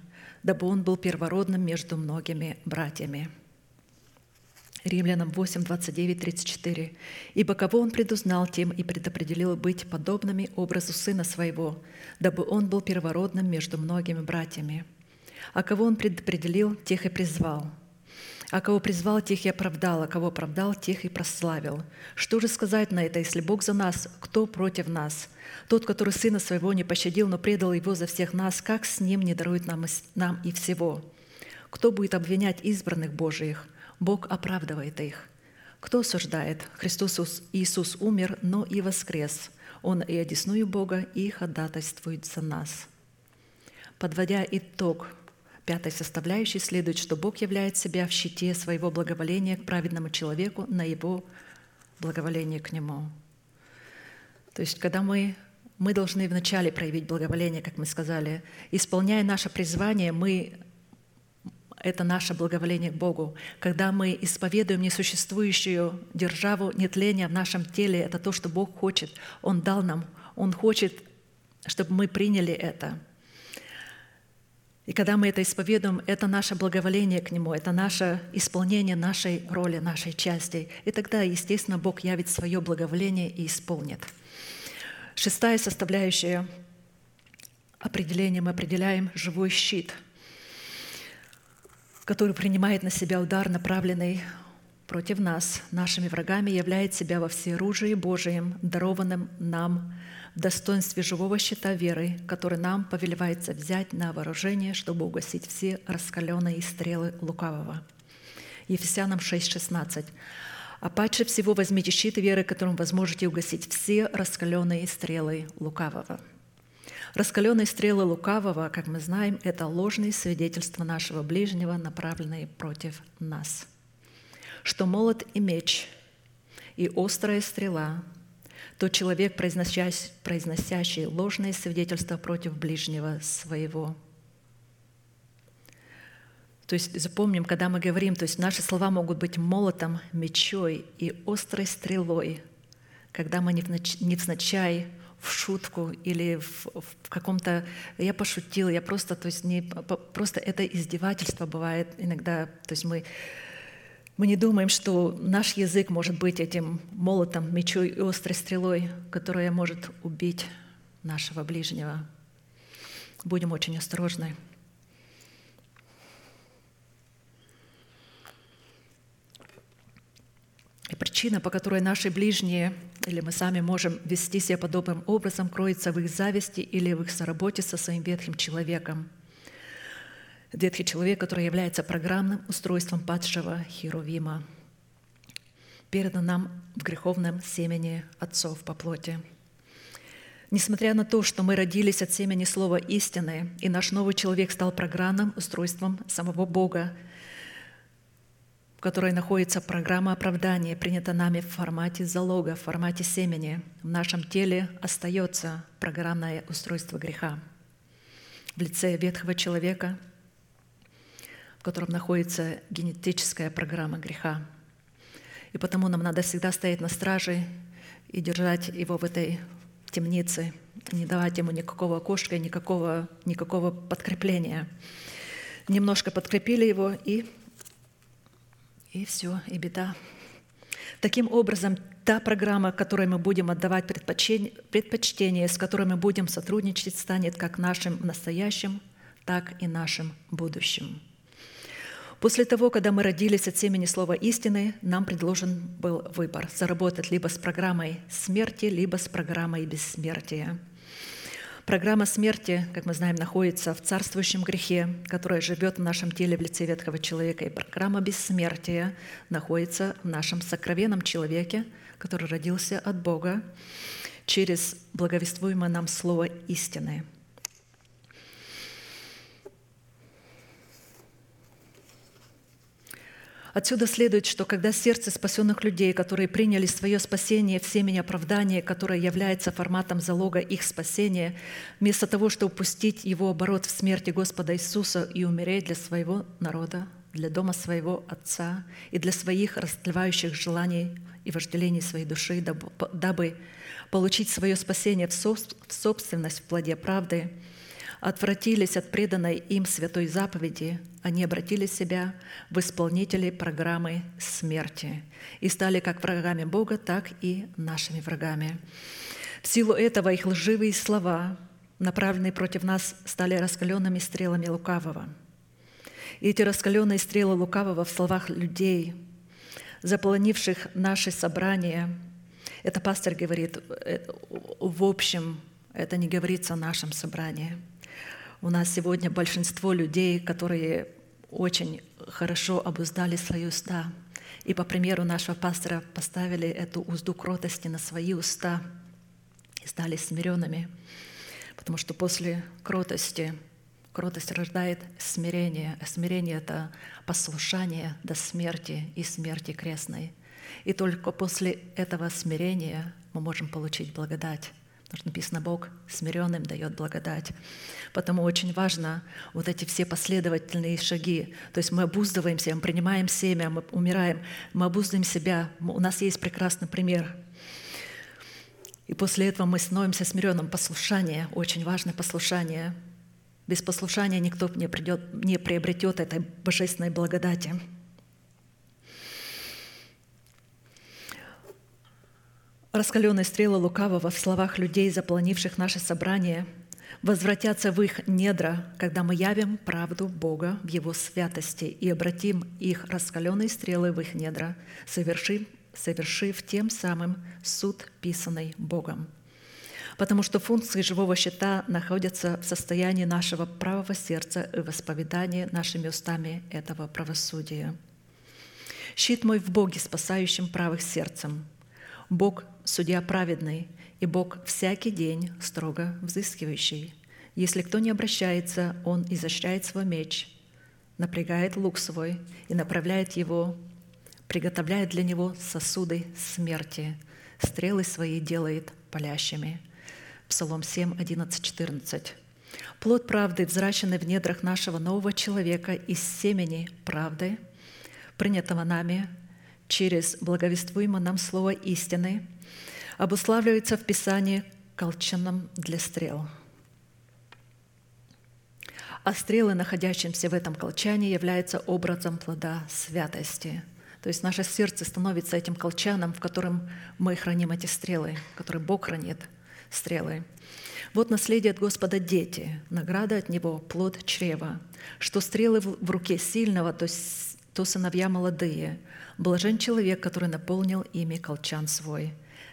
S4: дабы Он был первородным между многими братьями. Римлянам 8, 29, 34. «Ибо кого Он предузнал, тем и предопределил быть подобными образу Сына Своего, дабы Он был первородным между многими братьями. А кого Он предопределил, тех и призвал. А кого призвал, тех и оправдал, а кого оправдал, тех и прославил. Что же сказать на это, если Бог за нас, кто против нас? Тот, который Сына Своего не пощадил, но предал Его за всех нас, как с Ним не дарует нам, и всего? Кто будет обвинять избранных Божиих? Бог оправдывает их. Кто осуждает? Христос Иисус умер, но и воскрес. Он и одесную Бога, и ходатайствует за нас. Подводя итог пятой составляющей, следует, что Бог являет себя в щите своего благоволения к праведному человеку на его благоволение к нему. То есть, когда мы мы должны вначале проявить благоволение, как мы сказали. Исполняя наше призвание, мы это наше благоволение к Богу. Когда мы исповедуем несуществующую державу нетления в нашем теле, это то, что Бог хочет. Он дал нам. Он хочет, чтобы мы приняли это. И когда мы это исповедуем, это наше благоволение к Нему, это наше исполнение нашей роли, нашей части. И тогда, естественно, Бог явит свое благоволение и исполнит. Шестая составляющая определения мы определяем живой щит – который принимает на себя удар, направленный против нас, нашими врагами, являет себя во всеоружии Божием, дарованным нам в достоинстве живого щита веры, который нам повелевается взять на вооружение, чтобы угасить все раскаленные стрелы лукавого. Ефесянам 6,16. «А паче всего возьмите щит веры, которым вы сможете угасить все раскаленные стрелы лукавого». Раскаленные стрелы лукавого, как мы знаем, это ложные свидетельства нашего ближнего, направленные против нас. Что молот и меч, и острая стрела, то человек, произносящий, произносящий ложные свидетельства против ближнего своего. То есть запомним, когда мы говорим, то есть наши слова могут быть молотом, мечой и острой стрелой, когда мы невзначай в шутку или в, в каком-то... Я пошутила, я просто... То есть не, просто это издевательство бывает иногда. То есть мы, мы не думаем, что наш язык может быть этим молотом, мечой и острой стрелой, которая может убить нашего ближнего. Будем очень осторожны. И причина, по которой наши ближние или мы сами можем вести себя подобным образом, кроется в их зависти или в их соработе со своим ветхим человеком. Ветхий человек, который является программным устройством падшего Херувима, передан нам в греховном семени отцов по плоти. Несмотря на то, что мы родились от семени слова истины, и наш новый человек стал программным устройством самого Бога, которой находится программа оправдания, принята нами в формате залога, в формате семени. В нашем теле остается программное устройство греха в лице ветхого человека, в котором находится генетическая программа греха. И потому нам надо всегда стоять на страже и держать его в этой темнице, не давать ему никакого окошка, никакого, никакого подкрепления. Немножко подкрепили его и и все, и беда. Таким образом, та программа, которой мы будем отдавать предпочтение, с которой мы будем сотрудничать, станет как нашим настоящим, так и нашим будущим. После того, когда мы родились от семени слова истины, нам предложен был выбор – заработать либо с программой смерти, либо с программой бессмертия – Программа смерти, как мы знаем, находится в царствующем грехе, которая живет в нашем теле в лице ветхого человека. И программа бессмертия находится в нашем сокровенном человеке, который родился от Бога через благовествуемое нам слово истины – Отсюда следует, что когда сердце спасенных людей, которые приняли свое спасение в семени оправдания, которое является форматом залога их спасения, вместо того, чтобы упустить его оборот в смерти Господа Иисуса и умереть для своего народа, для дома своего Отца и для своих растлевающих желаний и вожделений своей души, дабы получить свое спасение в собственность в плоде правды – отвратились от преданной им святой заповеди, они обратили себя в исполнителей программы смерти и стали как врагами Бога, так и нашими врагами. В силу этого их лживые слова, направленные против нас, стали раскаленными стрелами лукавого. И эти раскаленные стрелы лукавого в словах людей, заполонивших наши собрания, это пастор говорит, э, в общем, это не говорится о нашем собрании – у нас сегодня большинство людей, которые очень хорошо обуздали свои уста, и по примеру нашего пастора поставили эту узду кротости на свои уста и стали смиренными. Потому что после кротости, кротость рождает смирение, а смирение – это послушание до смерти и смерти крестной. И только после этого смирения мы можем получить благодать. Потому что написано, Бог смиренным дает благодать. Потому очень важно вот эти все последовательные шаги. То есть мы обуздываемся, мы принимаем семя, мы умираем, мы обуздаем себя. У нас есть прекрасный пример. И после этого мы становимся смиренным. Послушание, очень важное послушание. Без послушания никто не, придет, не приобретет этой божественной благодати. Раскаленные стрелы лукавого в словах людей, заполонивших наше собрание, возвратятся в их недра, когда мы явим правду Бога в Его святости и обратим их раскаленные стрелы в их недра, совершив, совершив тем самым суд, писанный Богом. Потому что функции живого щита находятся в состоянии нашего правого сердца и восповедания нашими устами этого правосудия. Щит мой в Боге, спасающим правых сердцем – Бог – судья праведный, и Бог всякий день строго взыскивающий. Если кто не обращается, он изощряет свой меч, напрягает лук свой и направляет его, приготовляет для него сосуды смерти, стрелы свои делает палящими. Псалом 7, 11, 14. Плод правды, взращенный в недрах нашего нового человека из семени правды, принятого нами через благовествуемое нам слово истины обуславливается в Писании колчаном для стрел. А стрелы, находящиеся в этом колчане, являются образом плода святости. То есть наше сердце становится этим колчаном, в котором мы храним эти стрелы, в котором Бог хранит стрелы. Вот наследие от Господа дети, награда от Него, плод чрева, что стрелы в руке сильного, то, то сыновья молодые – Блажен человек, который наполнил ими колчан свой.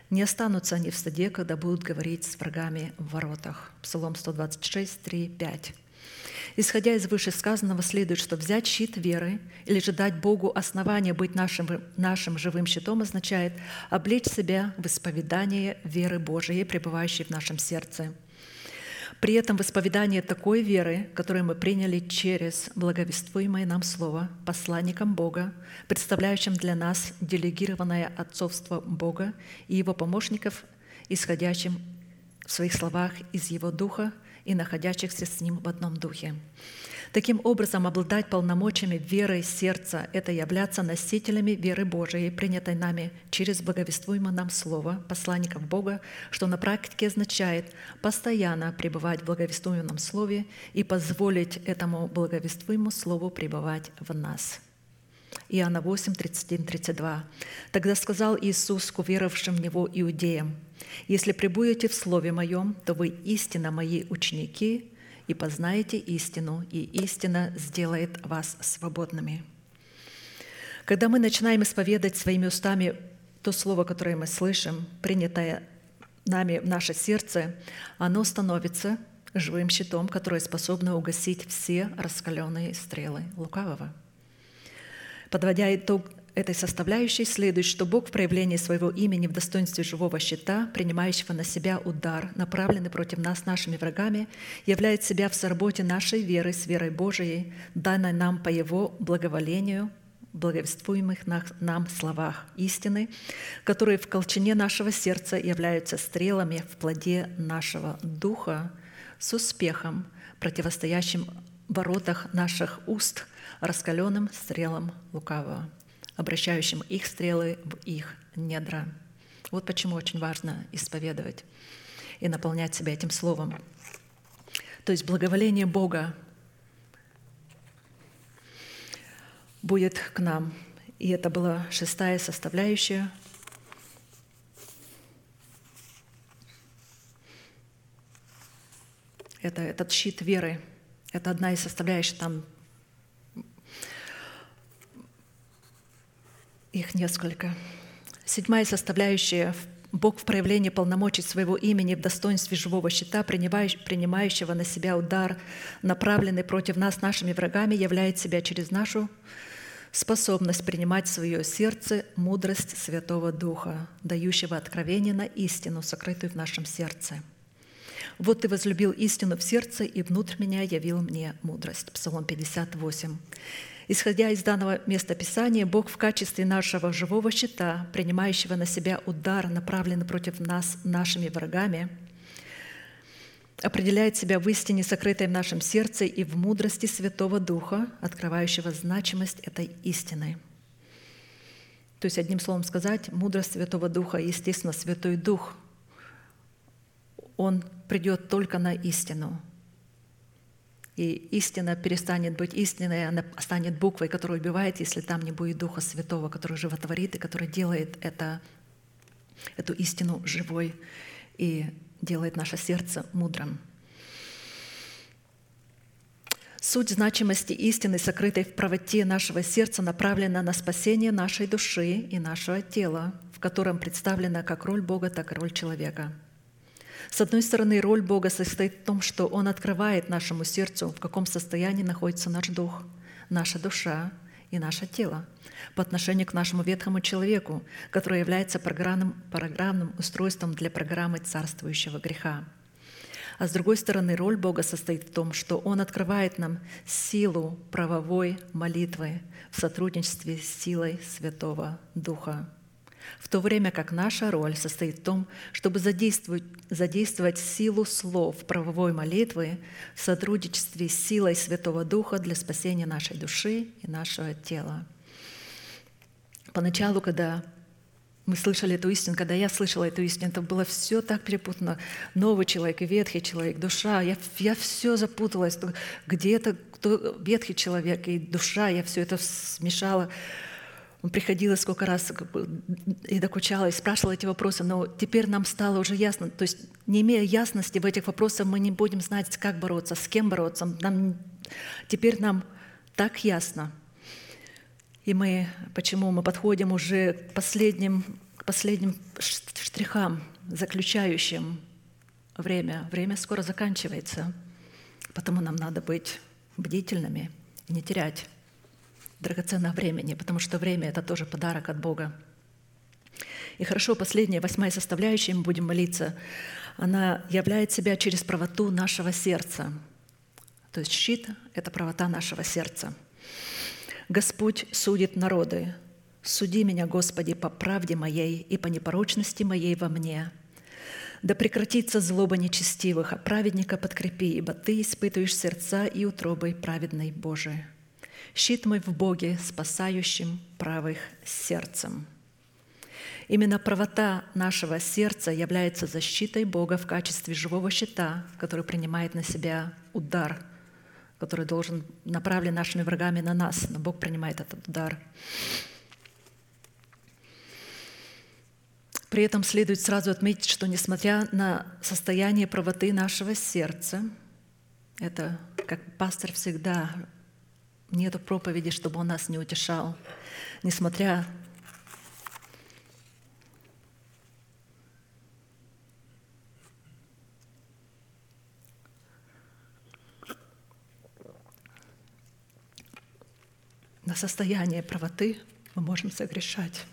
S4: Не останутся они в стаде, когда будут говорить с врагами в воротах. Псалом 126, 3, 5. Исходя из вышесказанного, следует, что взять щит веры или же дать Богу основание быть нашим, нашим живым щитом означает облечь себя в исповедание веры Божией, пребывающей в нашем сердце – при этом в исповедании такой веры, которую мы приняли через благовествуемое нам Слово, посланником Бога, представляющим для нас делегированное отцовство Бога и Его помощников, исходящим в своих словах из Его Духа и находящихся с Ним в одном Духе. Таким образом, обладать полномочиями веры сердца – это являться носителями веры Божией, принятой нами через благовествуемое нам Слово, посланников Бога, что на практике означает постоянно пребывать в благовествуемом Слове и позволить этому благовествуемому Слову пребывать в нас. Иоанна 8, 31, 32. «Тогда сказал Иисус к уверовавшим в Него иудеям, «Если пребудете в Слове Моем, то вы истинно Мои ученики, и познаете истину, и истина сделает вас свободными». Когда мы начинаем исповедать своими устами то слово, которое мы слышим, принятое нами в наше сердце, оно становится живым щитом, которое способно угасить все раскаленные стрелы лукавого. Подводя итог этой составляющей следует, что Бог в проявлении своего имени в достоинстве живого щита, принимающего на себя удар, направленный против нас нашими врагами, являет себя в сработе нашей веры с верой Божией, данной нам по Его благоволению, благовествуемых нам словах истины, которые в колчине нашего сердца являются стрелами в плоде нашего духа с успехом, противостоящим воротах наших уст раскаленным стрелам лукавого обращающим их стрелы в их недра. Вот почему очень важно исповедовать и наполнять себя этим словом. То есть благоволение Бога будет к нам. И это была шестая составляющая. Это этот щит веры. Это одна из составляющих, там Их несколько. Седьмая составляющая Бог в проявлении полномочий своего имени в достоинстве живого щита, принимающего на себя удар, направленный против нас нашими врагами, являет себя через нашу способность принимать в свое сердце мудрость Святого Духа, дающего откровение на истину, сокрытую в нашем сердце. «Вот ты возлюбил истину в сердце, и внутрь меня явил мне мудрость». Псалом 58. Исходя из данного места Писания, Бог в качестве нашего живого щита, принимающего на себя удар, направленный против нас нашими врагами, определяет себя в истине, сокрытой в нашем сердце, и в мудрости Святого Духа, открывающего значимость этой истины. То есть, одним словом сказать, мудрость Святого Духа, естественно, Святой Дух, Он придет только на истину – и истина перестанет быть истиной, она станет буквой, которая убивает, если там не будет Духа Святого, который животворит и который делает это, эту истину живой и делает наше сердце мудрым. Суть значимости истины, сокрытой в правоте нашего сердца, направлена на спасение нашей души и нашего тела, в котором представлена как роль Бога, так и роль человека – с одной стороны, роль Бога состоит в том, что Он открывает нашему сердцу, в каком состоянии находится наш дух, наша душа и наше тело по отношению к нашему ветхому человеку, который является программным, программным устройством для программы царствующего греха. А с другой стороны, роль Бога состоит в том, что Он открывает нам силу правовой молитвы в сотрудничестве с силой Святого Духа в то время как наша роль состоит в том, чтобы задействовать, задействовать силу слов правовой молитвы в сотрудничестве с силой Святого Духа для спасения нашей души и нашего тела. Поначалу, когда мы слышали эту истину, когда я слышала эту истину, это было все так перепутано. Новый человек и ветхий человек, душа. Я, я все запуталась. Где это кто, ветхий человек и душа, я все это смешала. Он приходил сколько раз и докучала, и спрашивал эти вопросы, но теперь нам стало уже ясно. То есть, не имея ясности в этих вопросах, мы не будем знать, как бороться, с кем бороться. Нам, теперь нам так ясно. И мы, почему мы подходим уже к последним, к последним штрихам, заключающим время. Время скоро заканчивается, потому нам надо быть бдительными и не терять драгоценного времени, потому что время — это тоже подарок от Бога. И хорошо, последняя, восьмая составляющая, мы будем молиться, она являет себя через правоту нашего сердца. То есть щит — это правота нашего сердца. Господь судит народы. Суди меня, Господи, по правде моей и по непорочности моей во мне. Да прекратится злоба нечестивых, а праведника подкрепи, ибо Ты испытываешь сердца и утробы праведной Божией. Щит мой в Боге, спасающим правых сердцем. Именно правота нашего сердца является защитой Бога в качестве живого щита, который принимает на себя удар, который должен направлен нашими врагами на нас, но Бог принимает этот удар. При этом следует сразу отметить, что несмотря на состояние правоты нашего сердца, это, как пастор всегда Нету проповеди, чтобы он нас не утешал, несмотря на состояние правоты мы можем согрешать.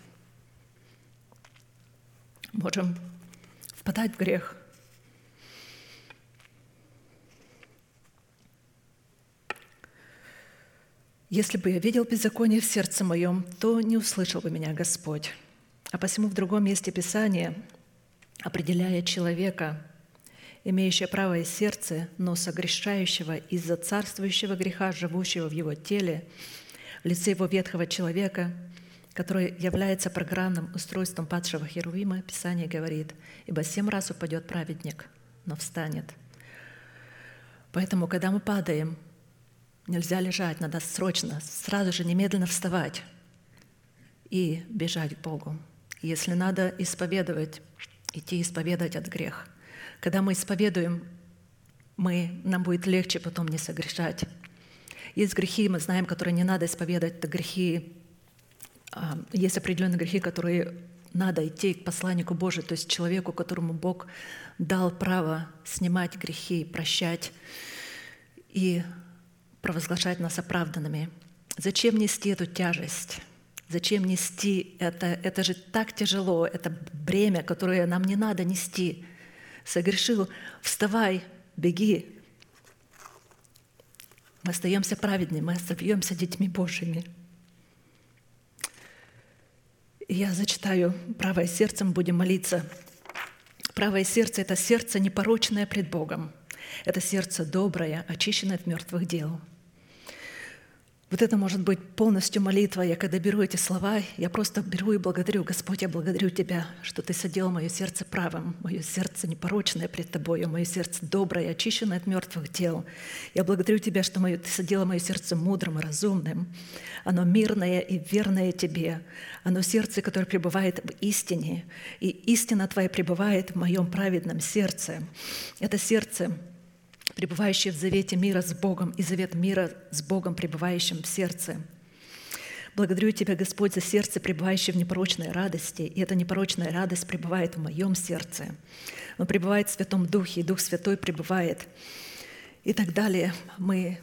S4: Можем впадать в грех. Если бы я видел беззаконие в сердце моем, то не услышал бы меня Господь. А посему в другом месте Писания, определяя человека, имеющего правое сердце, но согрешающего из-за царствующего греха, живущего в его теле, в лице его ветхого человека, который является программным устройством падшего Херувима, Писание говорит, «Ибо семь раз упадет праведник, но встанет». Поэтому, когда мы падаем, Нельзя лежать, надо срочно, сразу же, немедленно вставать и бежать к Богу. Если надо исповедовать, идти исповедовать от грех. Когда мы исповедуем, мы, нам будет легче потом не согрешать. Есть грехи, мы знаем, которые не надо исповедовать, это грехи, а, есть определенные грехи, которые надо идти к посланнику Божию, то есть человеку, которому Бог дал право снимать грехи, прощать. И провозглашать нас оправданными. Зачем нести эту тяжесть? Зачем нести это? Это же так тяжело, это бремя, которое нам не надо нести. Согрешил, вставай, беги. Мы остаемся праведными, мы остаемся детьми Божьими. Я зачитаю правое сердцем, будем молиться. Правое сердце – это сердце непорочное пред Богом. Это сердце доброе, очищенное от мертвых дел – вот это может быть полностью молитва. Я когда беру эти слова, я просто беру и благодарю. Господь, я благодарю Тебя, что Ты соделал мое сердце правым, мое сердце непорочное пред Тобою, мое сердце доброе, очищенное от мертвых тел. Я благодарю Тебя, что мое, Ты соделал мое сердце мудрым и разумным. Оно мирное и верное Тебе. Оно сердце, которое пребывает в истине. И истина Твоя пребывает в моем праведном сердце. Это сердце пребывающий в завете мира с Богом, и завет мира с Богом, пребывающим в сердце. Благодарю Тебя, Господь, за сердце, пребывающее в непорочной радости, и эта непорочная радость пребывает в моем сердце. Он пребывает в Святом Духе, и Дух Святой пребывает. И так далее. Мы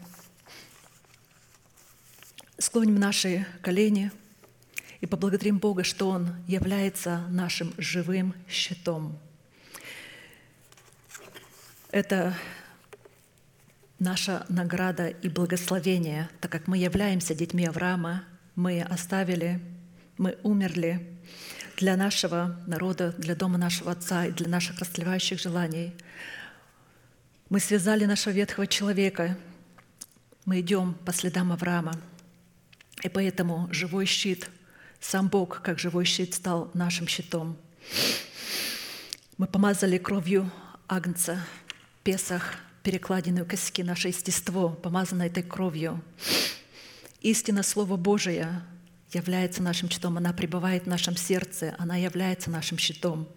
S4: склоним наши колени и поблагодарим Бога, что Он является нашим живым щитом. Это наша награда и благословение, так как мы являемся детьми Авраама, мы оставили, мы умерли для нашего народа, для дома нашего Отца и для наших растлевающих желаний. Мы связали нашего ветхого человека, мы идем по следам Авраама. И поэтому живой щит, сам Бог, как живой щит, стал нашим щитом. Мы помазали кровью Агнца, Песах – перекладины косяки, наше естество, помазано этой кровью. Истина Слова Божия является нашим щитом, она пребывает в нашем сердце, она является нашим щитом.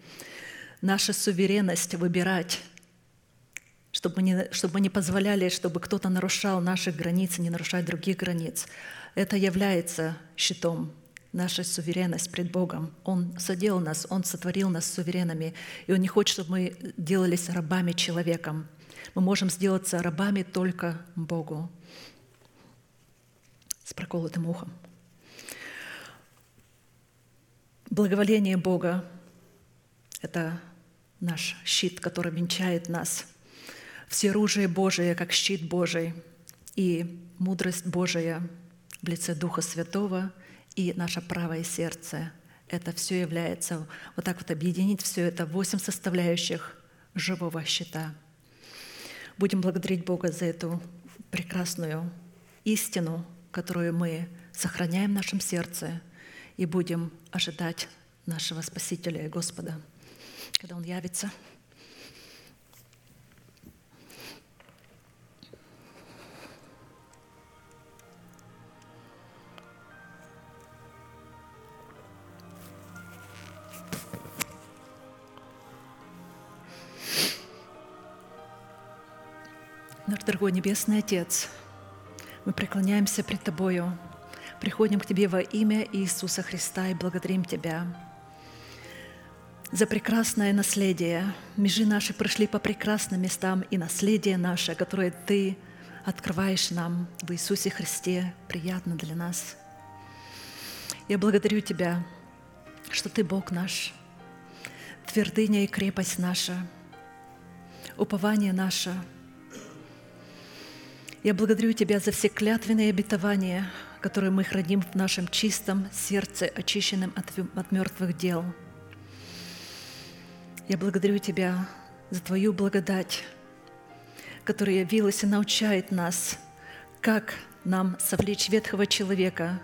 S4: Наша суверенность выбирать, чтобы мы не, чтобы мы не позволяли, чтобы кто-то нарушал наши границы, не нарушать других границ, это является щитом, наша суверенность пред Богом. Он соделал нас, Он сотворил нас суверенами, и Он не хочет, чтобы мы делались рабами человеком. Мы можем сделаться рабами только Богу с проколотым ухом. Благоволение Бога — это наш щит, который венчает нас. Все оружие Божие, как щит Божий, и мудрость Божия в лице Духа Святого и наше правое сердце. Это все является, вот так вот объединить все это, восемь составляющих живого щита — Будем благодарить Бога за эту прекрасную истину, которую мы сохраняем в нашем сердце и будем ожидать нашего Спасителя и Господа, когда Он явится – Дорогой Небесный Отец, мы преклоняемся пред Тобою, приходим к Тебе во имя Иисуса Христа и благодарим Тебя за прекрасное наследие. Межи наши прошли по прекрасным местам, и наследие наше, которое Ты открываешь нам в Иисусе Христе, приятно для нас. Я благодарю Тебя, что Ты Бог наш, твердыня и крепость наша, упование наше — я благодарю Тебя за все клятвенные обетования, которые мы храним в нашем чистом сердце, очищенном от, от мертвых дел. Я благодарю Тебя за Твою благодать, которая явилась и научает нас, как нам совлечь ветхого человека,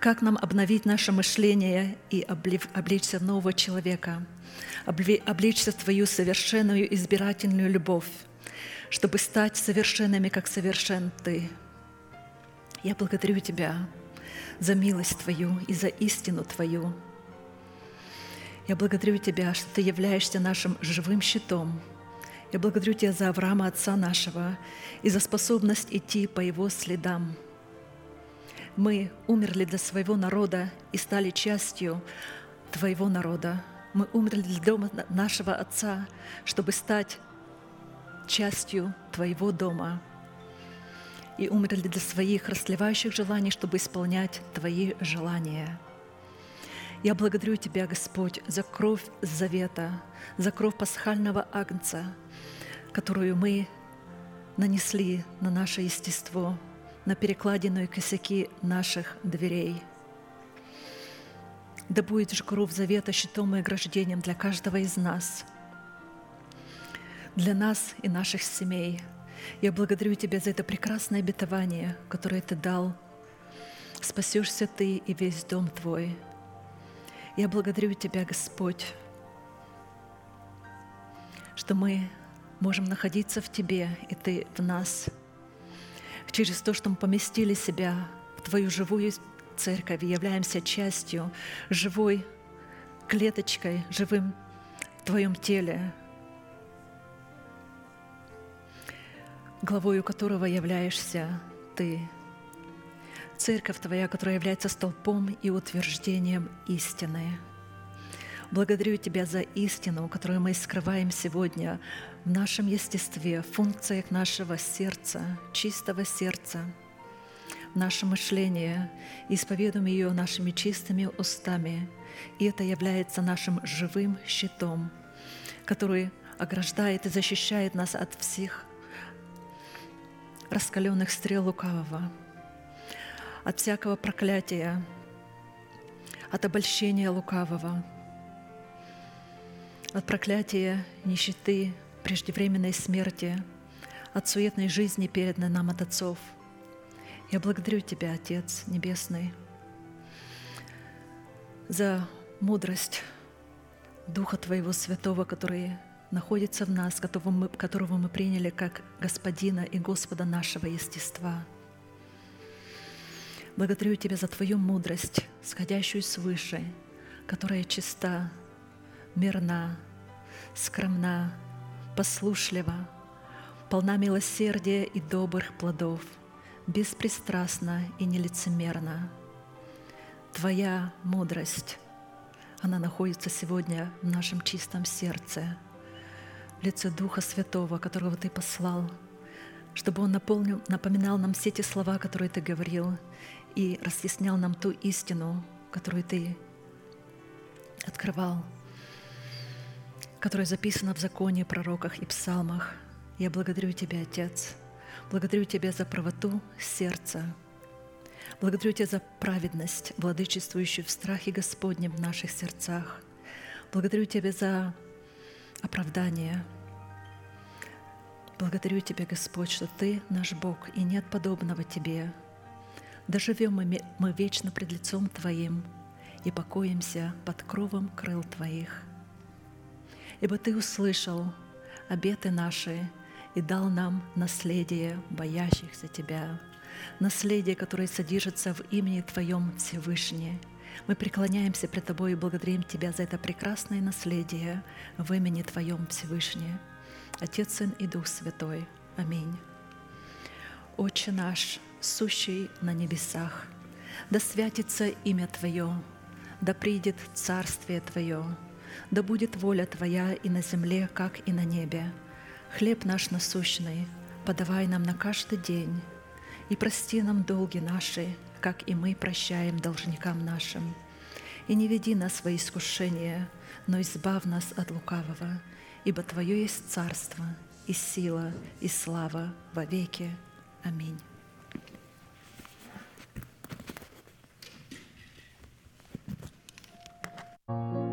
S4: как нам обновить наше мышление и облечься в нового человека, облечься в Твою совершенную избирательную любовь, чтобы стать совершенными, как совершен Ты. Я благодарю Тебя за милость Твою и за истину Твою. Я благодарю Тебя, что Ты являешься нашим живым щитом. Я благодарю Тебя за Авраама, Отца нашего, и за способность идти по Его следам. Мы умерли для своего народа и стали частью Твоего народа. Мы умерли для дома нашего Отца, чтобы стать частью Твоего дома. и умерли для своих расливающих желаний, чтобы исполнять Твои желания. Я благодарю Тебя, Господь, за кровь завета, за кровь пасхального агнца, которую мы нанесли на наше естество, на перекладину косяки наших дверей. Да будет же кровь завета щитом и ограждением для каждого из нас, для нас и наших семей. Я благодарю Тебя за это прекрасное обетование, которое Ты дал. Спасешься Ты и весь дом Твой. Я благодарю Тебя, Господь, что мы можем находиться в Тебе, и Ты в нас. Через то, что мы поместили себя в Твою живую церковь, являемся частью живой клеточкой, живым в Твоем теле, главою которого являешься Ты. Церковь Твоя, которая является столпом и утверждением истины. Благодарю Тебя за истину, которую мы скрываем сегодня в нашем естестве, в функциях нашего сердца, чистого сердца, в нашем мышлении, исповедуем ее нашими чистыми устами. И это является нашим живым щитом, который ограждает и защищает нас от всех раскаленных стрел лукавого, от всякого проклятия, от обольщения лукавого – от проклятия, нищеты, преждевременной смерти, от суетной жизни, переданной нам от отцов. Я благодарю Тебя, Отец Небесный, за мудрость Духа Твоего Святого, который находится в нас, которого мы, которого мы приняли как Господина и Господа нашего естества. Благодарю Тебя за Твою мудрость, сходящую свыше, которая чиста, мирна, скромна, послушлива, полна милосердия и добрых плодов, беспристрастна и нелицемерна. Твоя мудрость, она находится сегодня в нашем чистом сердце, в лице Духа Святого, которого Ты послал, чтобы Он наполнил, напоминал нам все те слова, которые Ты говорил, и разъяснял нам ту истину, которую Ты открывал – которое записано в законе, пророках и псалмах. Я благодарю Тебя, Отец. Благодарю Тебя за правоту сердца. Благодарю Тебя за праведность, владычествующую в страхе Господнем в наших сердцах. Благодарю Тебя за оправдание. Благодарю Тебя, Господь, что Ты наш Бог, и нет подобного Тебе. Доживем мы, мы вечно пред лицом Твоим и покоимся под кровом крыл Твоих ибо Ты услышал обеты наши и дал нам наследие боящихся Тебя, наследие, которое содержится в имени Твоем Всевышний. Мы преклоняемся пред Тобой и благодарим Тебя за это прекрасное наследие в имени Твоем Всевышний. Отец, Сын и Дух Святой. Аминь. Отче наш, сущий на небесах, да святится имя Твое, да придет Царствие Твое, да будет воля Твоя и на земле, как и на небе. Хлеб наш насущный подавай нам на каждый день, и прости нам долги наши, как и мы прощаем должникам нашим. И не веди нас во искушение, но избав нас от лукавого, ибо Твое есть царство, и сила, и слава во веки. Аминь.
S2: Друзья родные,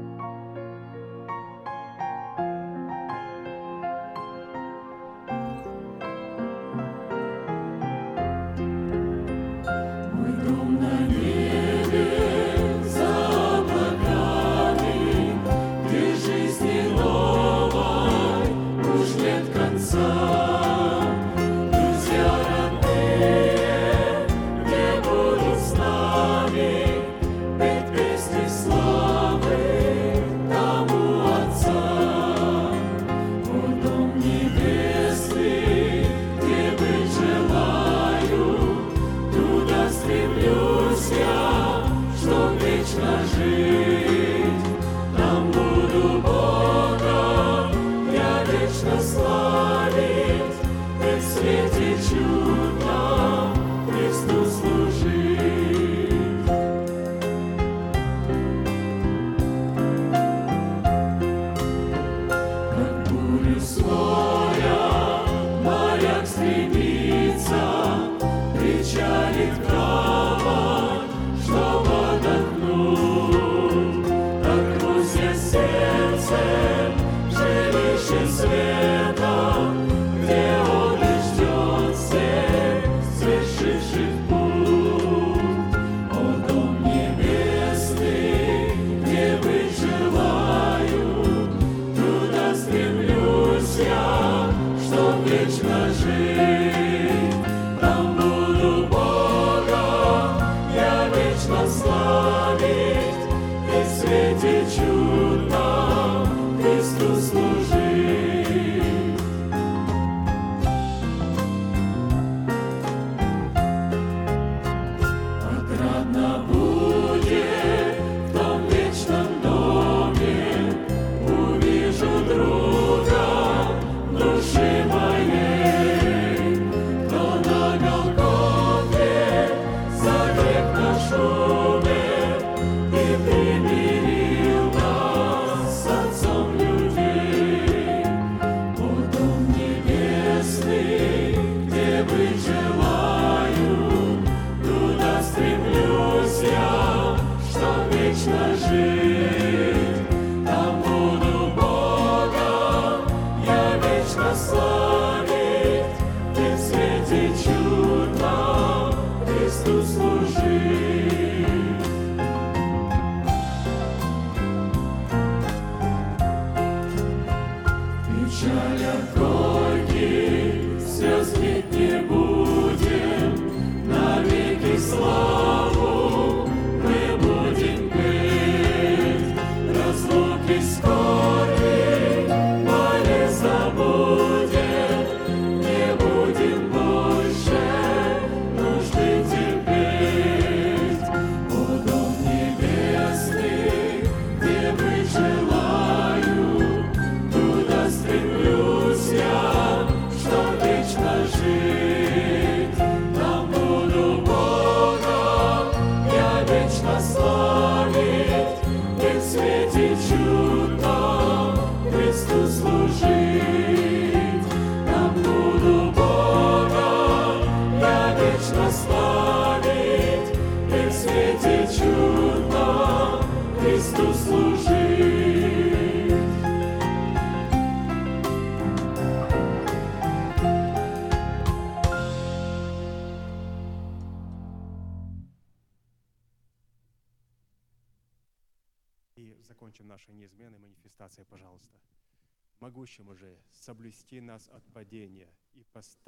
S1: shine.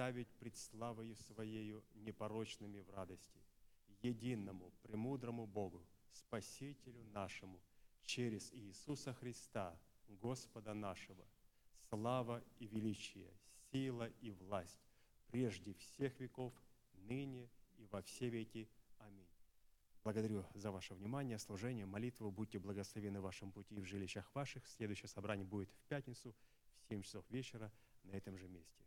S1: И поставить пред славою Своею непорочными в радости, единому, премудрому Богу, Спасителю нашему, через Иисуса Христа, Господа нашего, слава и величие, сила и власть, прежде всех веков, ныне и во все веки. Аминь. Благодарю за ваше внимание, служение, молитву. Будьте благословены в вашем пути и в жилищах ваших. Следующее собрание будет в пятницу в 7 часов вечера на этом же месте.